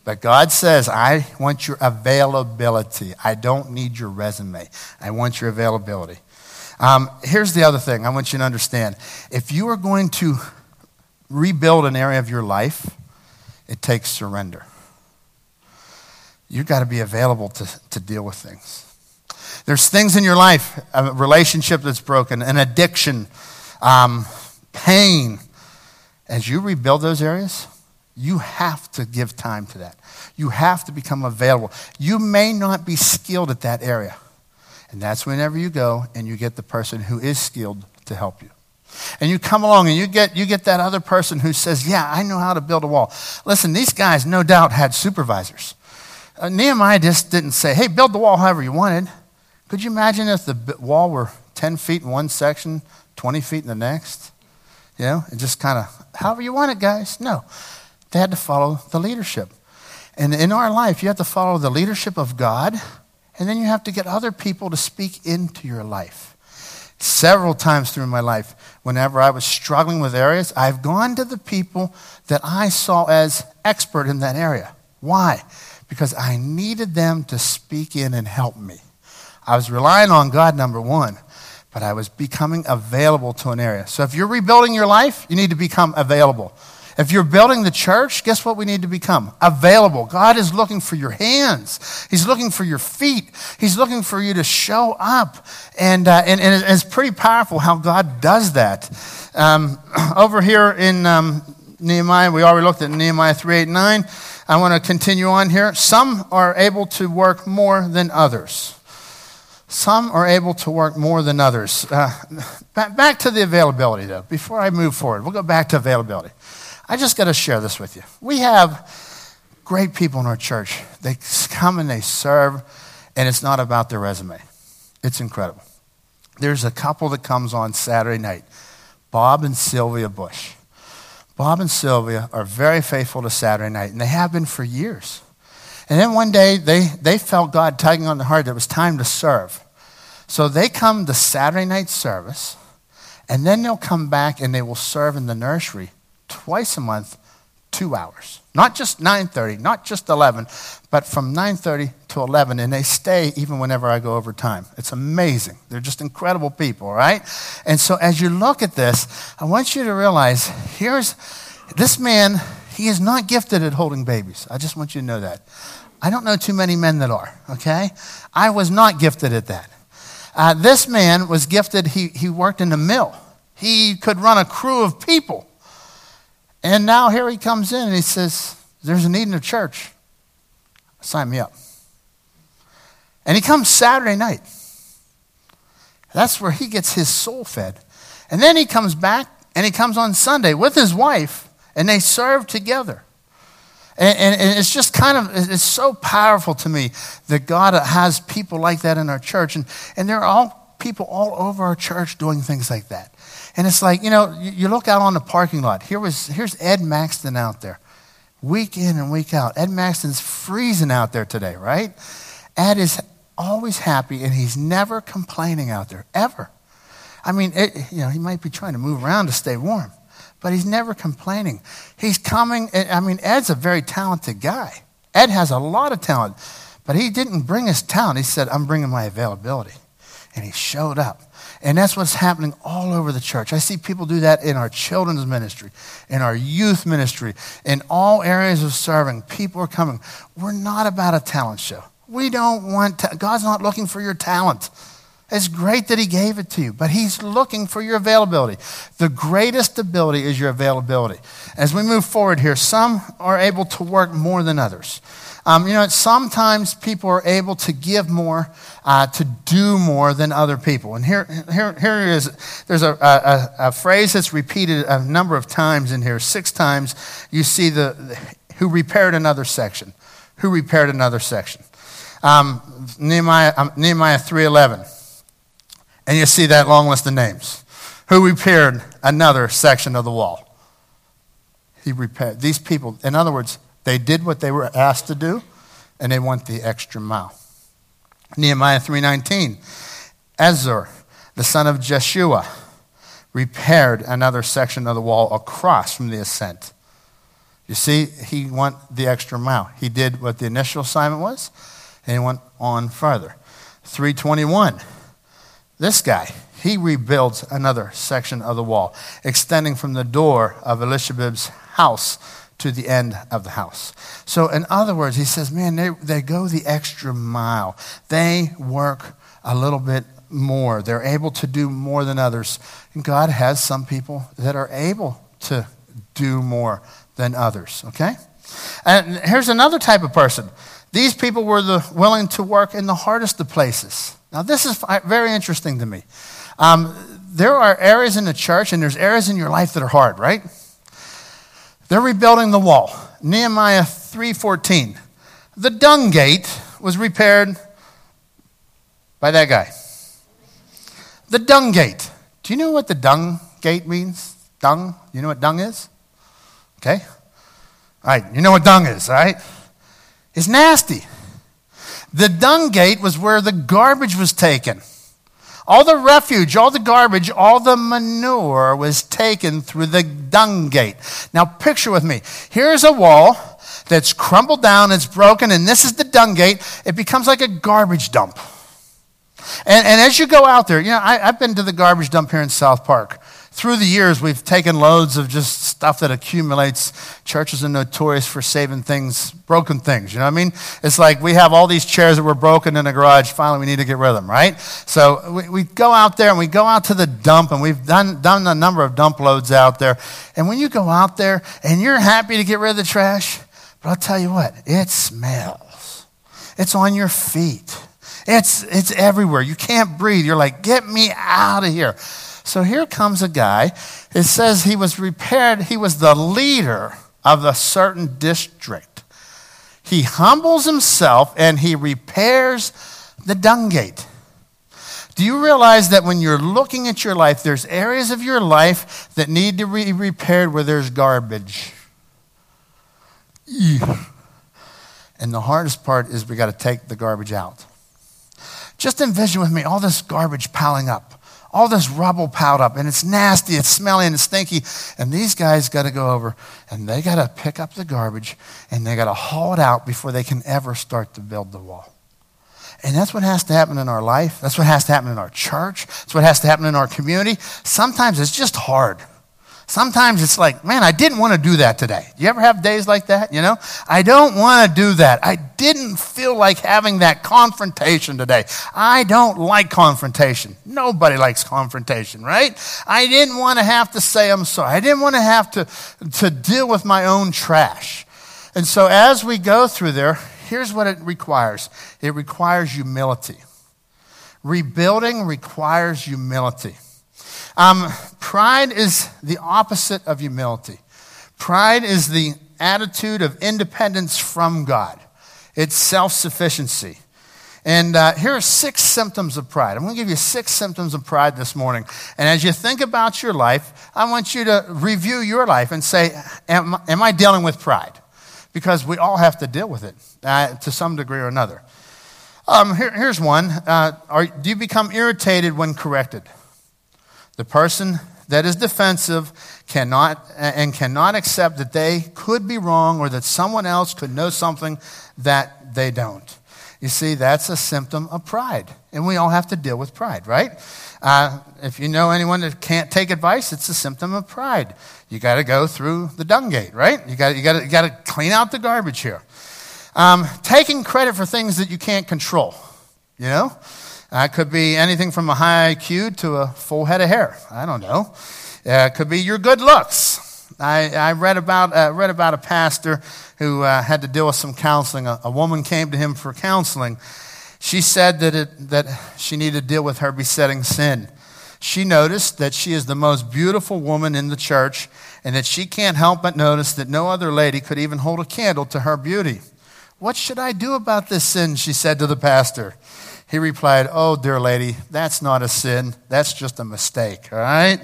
But God says, I want your availability. I don't need your resume. I want your availability. Um, here's the other thing I want you to understand. If you are going to rebuild an area of your life, it takes surrender. You've got to be available to, to deal with things. There's things in your life, a relationship that's broken, an addiction, um, pain. As you rebuild those areas, you have to give time to that. You have to become available. You may not be skilled at that area. And that's whenever you go and you get the person who is skilled to help you. And you come along and you get, you get that other person who says, Yeah, I know how to build a wall. Listen, these guys no doubt had supervisors. Uh, Nehemiah just didn't say, Hey, build the wall however you wanted. Could you imagine if the wall were 10 feet in one section, 20 feet in the next? You know, and just kind of, however you want it, guys. No. They had to follow the leadership. And in our life, you have to follow the leadership of God, and then you have to get other people to speak into your life. Several times through my life, whenever I was struggling with areas, I've gone to the people that I saw as expert in that area. Why? Because I needed them to speak in and help me. I was relying on God, number one but I was becoming available to an area. So if you're rebuilding your life, you need to become available. If you're building the church, guess what we need to become? Available. God is looking for your hands. He's looking for your feet. He's looking for you to show up. And, uh, and, and, it's pretty powerful how God does that. Um, over here in um, Nehemiah, we already looked at Nehemiah 389. I want to continue on here. Some are able to work more than others. Some are able to work more than others. Uh, back, back to the availability, though. Before I move forward, we'll go back to availability. I just got to share this with you. We have great people in our church. They come and they serve, and it's not about their resume. It's incredible. There's a couple that comes on Saturday night, Bob and Sylvia Bush. Bob and Sylvia are very faithful to Saturday night, and they have been for years. And then one day they, they felt God tugging on their heart that it was time to serve. So they come to Saturday night service, and then they'll come back and they will serve in the nursery twice a month, two hours. Not just 9.30, not just 11, but from 9.30 to 11, and they stay even whenever I go over time. It's amazing. They're just incredible people, right? And so as you look at this, I want you to realize here's this man, he is not gifted at holding babies. I just want you to know that. I don't know too many men that are, okay? I was not gifted at that. Uh, this man was gifted, he, he worked in a mill. He could run a crew of people. And now here he comes in and he says, There's a need in the church. Sign me up. And he comes Saturday night. That's where he gets his soul fed. And then he comes back and he comes on Sunday with his wife and they serve together. And, and, and, it's just kind of, it's so powerful to me that God has people like that in our church. And, and there are all people all over our church doing things like that. And it's like, you know, you, you look out on the parking lot. Here was, here's Ed Maxton out there, week in and week out. Ed Maxton's freezing out there today, right? Ed is always happy and he's never complaining out there, ever. I mean, it, you know, he might be trying to move around to stay warm but he's never complaining. He's coming. I mean, Ed's a very talented guy. Ed has a lot of talent, but he didn't bring his talent. He said, I'm bringing my availability. And he showed up. And that's what's happening all over the church. I see people do that in our children's ministry, in our youth ministry, in all areas of serving. People are coming. We're not about a talent show. We don't want, ta- God's not looking for your talent. It's great that He gave it to you, but He's looking for your availability. The greatest ability is your availability. As we move forward here, some are able to work more than others. Um, you know, sometimes people are able to give more, uh, to do more than other people. And here, here, here is there's a, a, a phrase that's repeated a number of times in here. Six times you see the, the who repaired another section, who repaired another section. Um, Nehemiah, um, Nehemiah 3.11. And you see that long list of names. Who repaired another section of the wall? He repaired. These people, in other words, they did what they were asked to do, and they went the extra mile. Nehemiah 3.19. Ezra, the son of Jeshua, repaired another section of the wall across from the ascent. You see, he went the extra mile. He did what the initial assignment was, and he went on further. 321. This guy, he rebuilds another section of the wall, extending from the door of Eliashib's house to the end of the house. So, in other words, he says, man, they, they go the extra mile. They work a little bit more. They're able to do more than others. And God has some people that are able to do more than others, okay? And here's another type of person. These people were the, willing to work in the hardest of places. Now, this is very interesting to me. Um, there are areas in the church and there's areas in your life that are hard, right? They're rebuilding the wall. Nehemiah 3:14. The dung gate was repaired by that guy. The dung gate. Do you know what the dung gate means? Dung? You know what dung is? Okay? All right, you know what dung is, right? It's nasty. The dung gate was where the garbage was taken. All the refuge, all the garbage, all the manure was taken through the dung gate. Now, picture with me. Here's a wall that's crumbled down, it's broken, and this is the dung gate. It becomes like a garbage dump. And, and as you go out there, you know, I, I've been to the garbage dump here in South Park through the years, we've taken loads of just stuff that accumulates. Churches are notorious for saving things, broken things. You know what I mean? It's like we have all these chairs that were broken in the garage. Finally, we need to get rid of them, right? So we, we go out there and we go out to the dump, and we've done, done a number of dump loads out there. And when you go out there and you're happy to get rid of the trash, but I'll tell you what, it smells. It's on your feet. It's, it's everywhere. You can't breathe. You're like, get me out of here. So here comes a guy. It says he was repaired, he was the leader of a certain district. He humbles himself and he repairs the dung gate. Do you realize that when you're looking at your life, there's areas of your life that need to be repaired where there's garbage? And the hardest part is we got to take the garbage out. Just envision with me all this garbage piling up all this rubble piled up, and it's nasty, it's smelly, and it's stinky. And these guys got to go over and they got to pick up the garbage and they got to haul it out before they can ever start to build the wall. And that's what has to happen in our life. That's what has to happen in our church. That's what has to happen in our community. Sometimes it's just hard. Sometimes it's like, man, I didn't want to do that today. You ever have days like that? You know, I don't want to do that. I didn't feel like having that confrontation today. I don't like confrontation. Nobody likes confrontation, right? I didn't want to have to say I'm sorry. I didn't want to have to, to deal with my own trash. And so as we go through there, here's what it requires it requires humility. Rebuilding requires humility. Um, pride is the opposite of humility. Pride is the attitude of independence from God, it's self sufficiency. And uh, here are six symptoms of pride. I'm going to give you six symptoms of pride this morning. And as you think about your life, I want you to review your life and say, Am, am I dealing with pride? Because we all have to deal with it uh, to some degree or another. Um, here, here's one uh, are, Do you become irritated when corrected? The person that is defensive cannot and cannot accept that they could be wrong or that someone else could know something that they don't. You see, that's a symptom of pride. And we all have to deal with pride, right? Uh, if you know anyone that can't take advice, it's a symptom of pride. You got to go through the dung gate, right? You got you you to clean out the garbage here. Um, taking credit for things that you can't control, you know. That could be anything from a high IQ to a full head of hair. I don't know. Uh, it could be your good looks. I, I read, about, uh, read about a pastor who uh, had to deal with some counseling. A, a, woman came to him for counseling. She said that, it, that she needed to deal with her besetting sin. She noticed that she is the most beautiful woman in the church and that she can't help but notice that no other lady could even hold a candle to her beauty. What should I do about this sin? She said to the pastor. He replied, Oh, dear lady, that's not a sin. That's just a mistake, all right?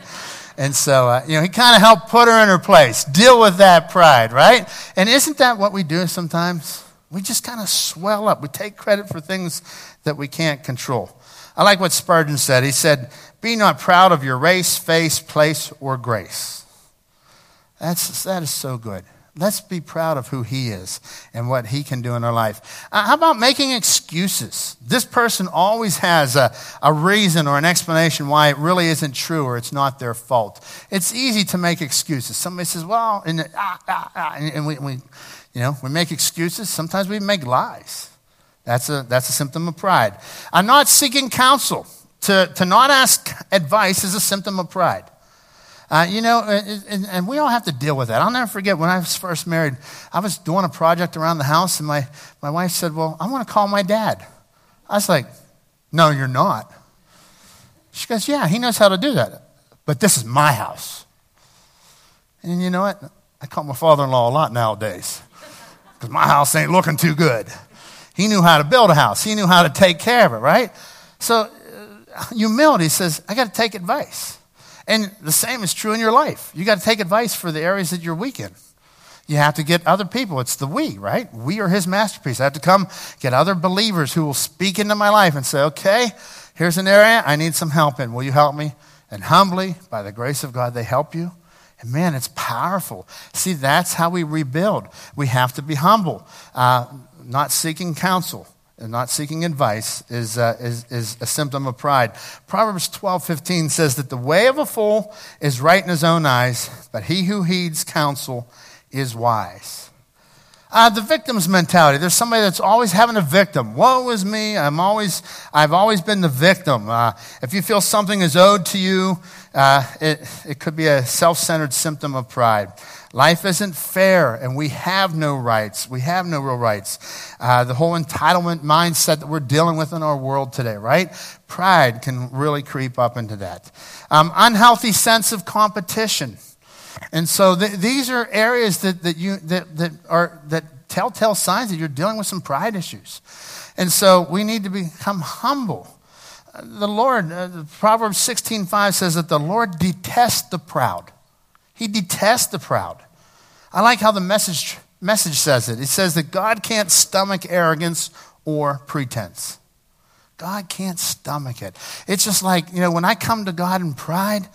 And so, uh, you know, he kind of helped put her in her place, deal with that pride, right? And isn't that what we do sometimes? We just kind of swell up. We take credit for things that we can't control. I like what Spurgeon said. He said, Be not proud of your race, face, place, or grace. That's, that is so good. Let's be proud of who He is and what He can do in our life. Uh, how about making excuses? This person always has a, a reason or an explanation why it really isn't true or it's not their fault. It's easy to make excuses. Somebody says, well, and, ah, ah, ah, and, we, we, you know, we make excuses. Sometimes we make lies. That's a, that's a symptom of pride. I'm not seeking counsel. To, to not ask advice is a symptom of pride. Uh, you know, and, and, we all have to deal with that. I'll never forget when I was first married, I was doing a project around the house, and my, my wife said, Well, I want to call my dad. I was like, No, you're not. She goes, Yeah, he knows how to do that. But this is my house. And you know what? I call my father in law a lot nowadays because my house ain't looking too good. He knew how to build a house, he knew how to take care of it, right? So, uh, humility says, I got to take advice. And the same is true in your life. You got to take advice for the areas that you're weak in. You have to get other people. It's the we, right? We are his masterpiece. I have to come get other believers who will speak into my life and say, okay, here's an area I need some help in. Will you help me? And humbly, by the grace of God, they help you. And man, it's powerful. See, that's how we rebuild. We have to be humble, uh, not seeking counsel and not seeking advice is, uh, is, is a symptom of pride. Proverbs 12 15 says that the way of a fool is right in his own eyes, but he who heeds counsel is wise. Uh, the victim's mentality. There's somebody that's always having a victim. Woe is me. I'm always, I've always been the victim. Uh, if you feel something is owed to you, uh, it, it could be a self centered symptom of pride. Life isn't fair, and we have no rights. We have no real rights. Uh, the whole entitlement mindset that we're dealing with in our world today, right? Pride can really creep up into that. Um, unhealthy sense of competition. And so th- these are areas that, that, you, that, that are that telltale signs that you're dealing with some pride issues. And so we need to become humble. The Lord, uh, Proverbs 16:5 says that the Lord detests the proud. He detests the proud. I like how the message, message says it. It says that God can't stomach arrogance or pretense. God can't stomach it. It's just like, you know, when I come to God in pride,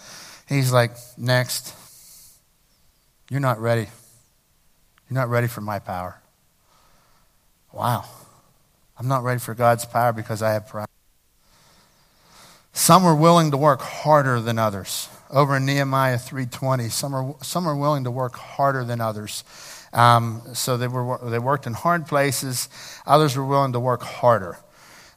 He's like, next. You're not ready. You're not ready for my power. Wow. I'm not ready for God's power because I have pride. Some are willing to work harder than others over in Nehemiah 3:20. Some are some are willing to work harder than others. Um, so they were they worked in hard places. Others were willing to work harder.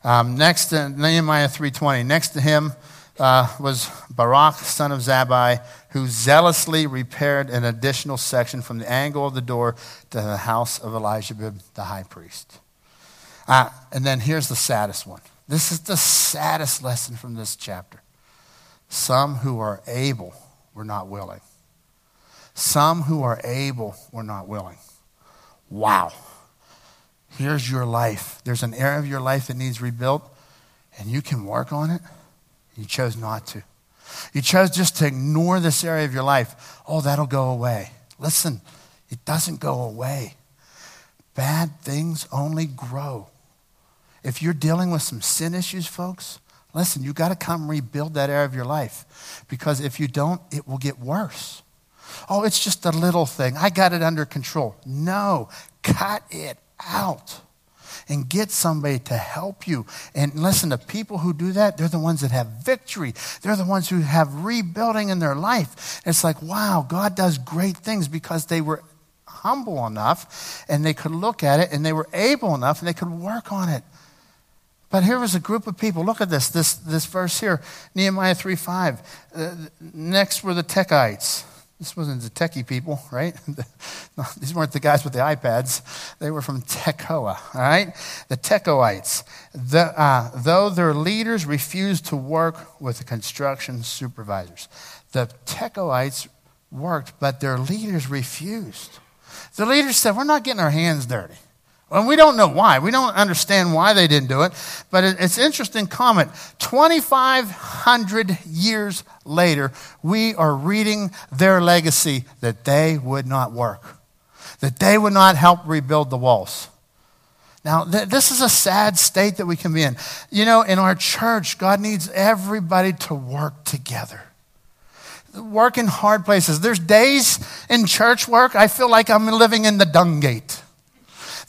Um, next to Nehemiah 3:20. Next to him uh, was Baruch, son of Zabai, who zealously repaired an additional section from the angle of the door to the house of Elijah the high priest. Uh, and then here's the saddest one. This is the saddest lesson from this chapter. Some who are able were not willing. Some who are able were not willing. Wow. Here's your life. There's an area of your life that needs rebuilt, and you can work on it. You chose not to. You chose just to ignore this area of your life. Oh, that'll go away. Listen, it doesn't go away. Bad things only grow. If you're dealing with some sin issues, folks, Listen, you got to come rebuild that area of your life because if you don't, it will get worse. Oh, it's just a little thing. I got it under control. No, cut it out and get somebody to help you. And listen, the people who do that, they're the ones that have victory. They're the ones who have rebuilding in their life. It's like, wow, God does great things because they were humble enough and they could look at it and they were able enough and they could work on it. But here was a group of people. Look at this, this, this verse here, Nehemiah 3 5. Uh, next were the Tekoites. This wasn't the techie people, right? no, these weren't the guys with the iPads. They were from Tekoa, all right? The Tekoites. The, uh, though their leaders refused to work with the construction supervisors. The Tekoites worked, but their leaders refused. The leaders said, We're not getting our hands dirty. And we don't know why. We don't understand why they didn't do it. But it's interesting comment. 2,500 years later, we are reading their legacy that they would not work, that they would not help rebuild the walls. Now, th- this is a sad state that we can be in. You know, in our church, God needs everybody to work together. Work in hard places. There's days in church work I feel like I'm living in the dung gate.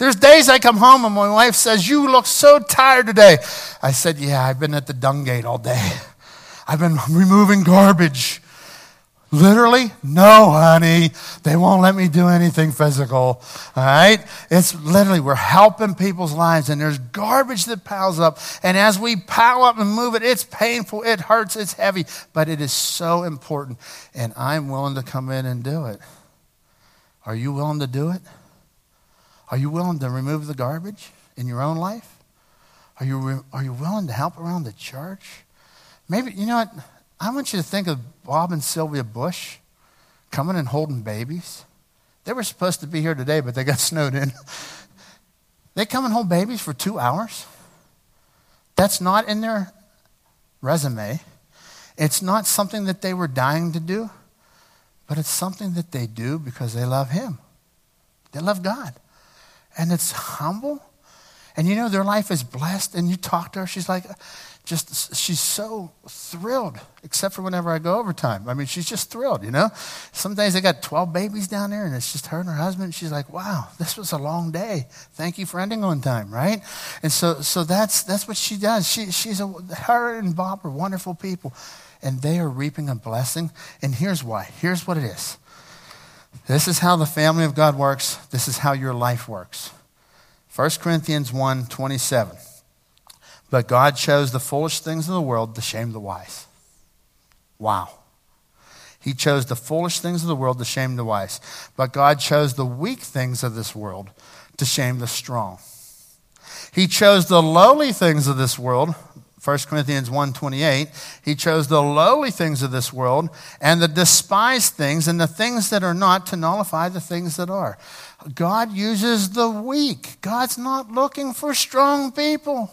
There's days I come home and my wife says, You look so tired today. I said, Yeah, I've been at the dung gate all day. I've been removing garbage. Literally? No, honey. They won't let me do anything physical. All right? It's literally, we're helping people's lives and there's garbage that piles up. And as we pile up and move it, it's painful, it hurts, it's heavy, but it is so important. And I'm willing to come in and do it. Are you willing to do it? Are you willing to remove the garbage in your own life? Are you, re- are you willing to help around the church? Maybe, you know what? I want you to think of Bob and Sylvia Bush coming and holding babies. They were supposed to be here today, but they got snowed in. they come and hold babies for two hours. That's not in their resume. It's not something that they were dying to do, but it's something that they do because they love Him. They love God and it's humble. And you know, their life is blessed. And you talk to her, she's like, just, she's so thrilled, except for whenever I go overtime. I mean, she's just thrilled, you know? Some days they got 12 babies down there, and it's just her and her husband. She's like, wow, this was a long day. Thank you for ending on time, right? And so, so that's, that's what she does. She, she's a, her and Bob are wonderful people, and they are reaping a blessing. And here's why. Here's what it is this is how the family of God works. This is how your life works. 1 Corinthians 1 27. But God chose the foolish things of the world to shame the wise. Wow. He chose the foolish things of the world to shame the wise. But God chose the weak things of this world to shame the strong. He chose the lowly things of this world, 1 Corinthians 1:28, he chose the lowly things of this world and the despised things and the things that are not to nullify the things that are. God uses the weak. God's not looking for strong people.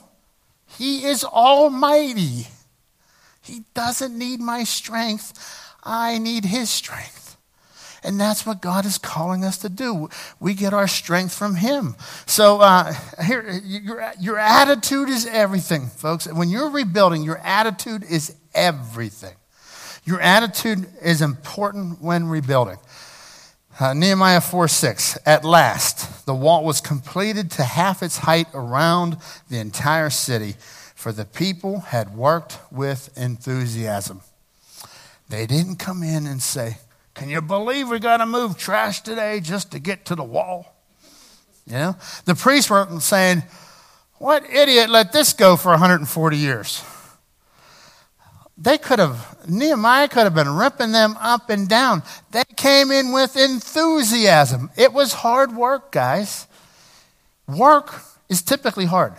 He is almighty. He doesn't need my strength. I need his strength. And that's what God is calling us to do. We get our strength from Him. So uh, here, your, your attitude is everything, folks. When you're rebuilding, your attitude is everything. Your attitude is important when rebuilding. Uh, Nehemiah 4 6. At last, the wall was completed to half its height around the entire city, for the people had worked with enthusiasm. They didn't come in and say, can you believe we got to move trash today just to get to the wall? You know, the priests weren't saying, What idiot let this go for 140 years? They could have, Nehemiah could have been ripping them up and down. They came in with enthusiasm. It was hard work, guys. Work is typically hard.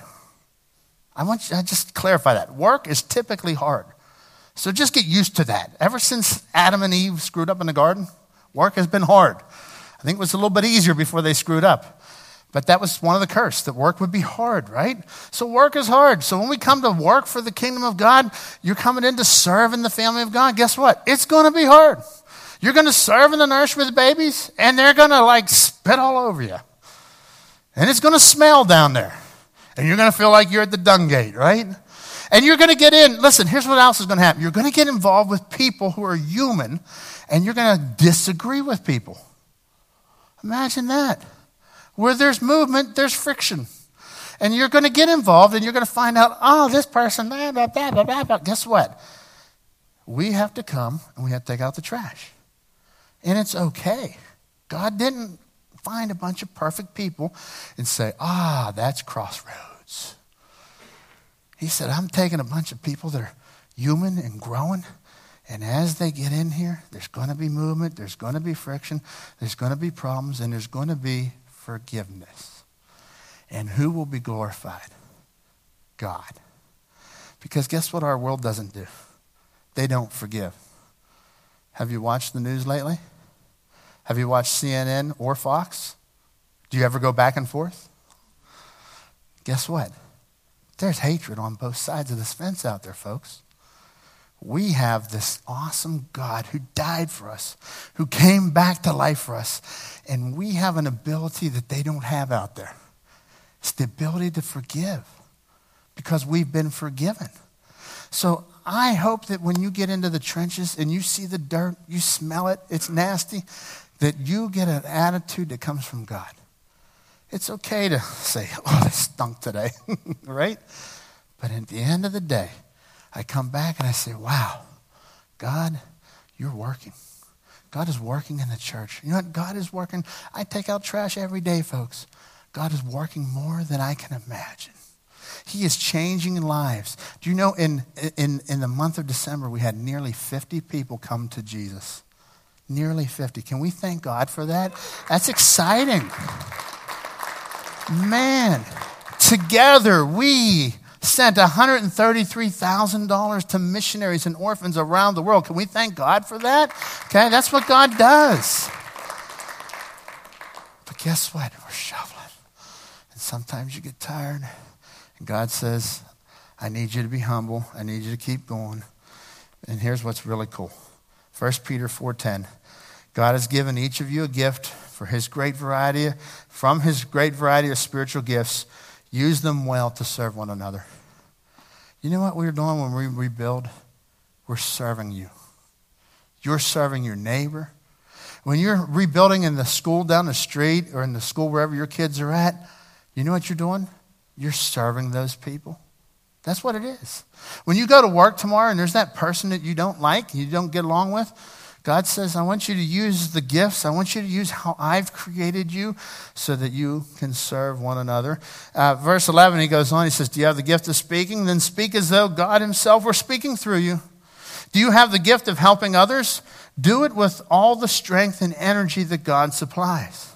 I want you to just clarify that. Work is typically hard. So just get used to that. Ever since Adam and Eve screwed up in the garden, work has been hard. I think it was a little bit easier before they screwed up. But that was one of the curse that work would be hard, right? So work is hard. So when we come to work for the kingdom of God, you're coming in to serve in the family of God. Guess what? It's going to be hard. You're going to serve in the nursery with the babies, and they're going to like spit all over you. And it's going to smell down there. And you're going to feel like you're at the dung gate, right? And you're going to get in. Listen, here's what else is going to happen. You're going to get involved with people who are human, and you're going to disagree with people. Imagine that. Where there's movement, there's friction. And you're going to get involved, and you're going to find out, oh, this person, blah, blah, blah, blah, blah, blah. Guess what? We have to come and we have to take out the trash. And it's okay. God didn't find a bunch of perfect people and say, ah, that's crossroads. He said, I'm taking a bunch of people that are human and growing, And as they get in here, there's going to be movement, there's going to be friction, there's going to be problems, and there's going to be forgiveness. And who will be glorified? God. Because guess what our world doesn't do? They don't forgive. Have you watched the news lately? Have you watched CNN or Fox? Do you ever go back and forth? Guess what? There's hatred on both sides of this fence out there, folks. We have this awesome God who died for us, who came back to life for us, and we have an ability that they don't have out there. It's the ability to forgive because we've been forgiven. So I hope that when you get into the trenches and you see the dirt, you smell it, it's nasty, that you get an attitude that comes from God. It's okay to say, oh, this stunk today, right? But at the end of the day, I come back and I say, wow, God, you're working. God is working in the church. You know what? God is working. I take out trash every day, folks. God is working more than I can imagine. He is changing lives. Do you know in, in, in the month of December, we had nearly 50 people come to Jesus? Nearly 50. Can we thank God for that? That's exciting. Man, together we sent $133,000 to missionaries and orphans around the world. Can we thank God for that? Okay, that's what God does. But guess what? We're shoveling. And sometimes you get tired. And God says, I need you to be humble. I need you to keep going. And here's what's really cool. 1 Peter 4:10. God has given each of you a gift for his great variety from his great variety of spiritual gifts. Use them well to serve one another. You know what we're doing when we rebuild? We're serving you. You're serving your neighbor. When you're rebuilding in the school down the street or in the school wherever your kids are at, you know what you're doing? You're serving those people. That's what it is. When you go to work tomorrow and there's that person that you don't like, you don't get along with, God says, I want you to use the gifts. I want you to use how I've created you so that you can serve one another. Uh, verse 11, he goes on, he says, Do you have the gift of speaking? Then speak as though God Himself were speaking through you. Do you have the gift of helping others? Do it with all the strength and energy that God supplies.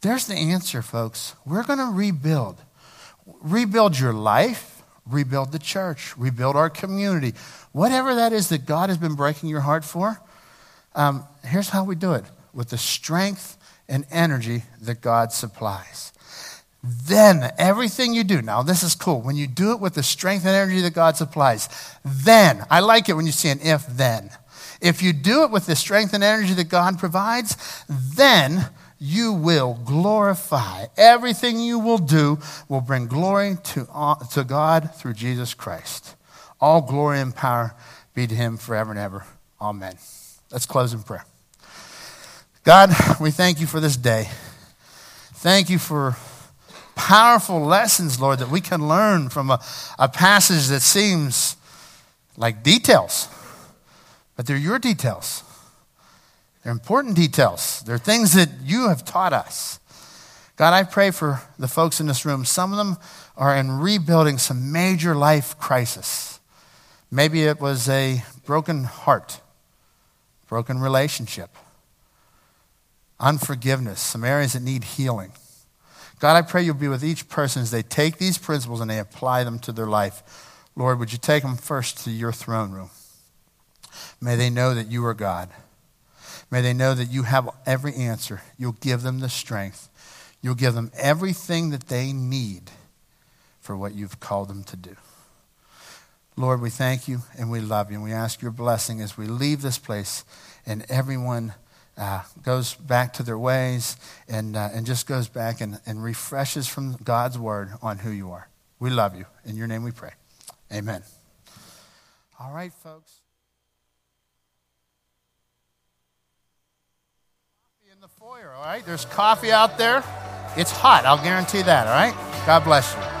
There's the answer, folks. We're going to rebuild. Rebuild your life, rebuild the church, rebuild our community. Whatever that is that God has been breaking your heart for, um, here's how we do it with the strength and energy that God supplies. Then everything you do, now this is cool. When you do it with the strength and energy that God supplies, then, I like it when you see an if then. If you do it with the strength and energy that God provides, then you will glorify. Everything you will do will bring glory to, uh, to God through Jesus Christ. All glory and power be to him forever and ever. Amen. Let's close in prayer. God, we thank you for this day. Thank you for powerful lessons, Lord, that we can learn from a, a passage that seems like details, but they're your details. They're important details. They're things that you have taught us. God, I pray for the folks in this room. Some of them are in rebuilding some major life crisis. Maybe it was a broken heart broken relationship, unforgiveness, some areas that need healing. God, I pray you'll be with each person as they take these principles and they apply them to their life. Lord, would you take them first to your throne room? May they know that you are God. May they know that you have every answer. You'll give them the strength. You'll give them everything that they need for what you've called them to do. Lord, we thank you and we love you. And we ask your blessing as we leave this place and everyone uh, goes back to their ways and, uh, and just goes back and, and refreshes from God's word on who you are. We love you. In your name we pray. Amen. All right, folks. In the foyer, all right? There's coffee out there. It's hot, I'll guarantee that, all right? God bless you.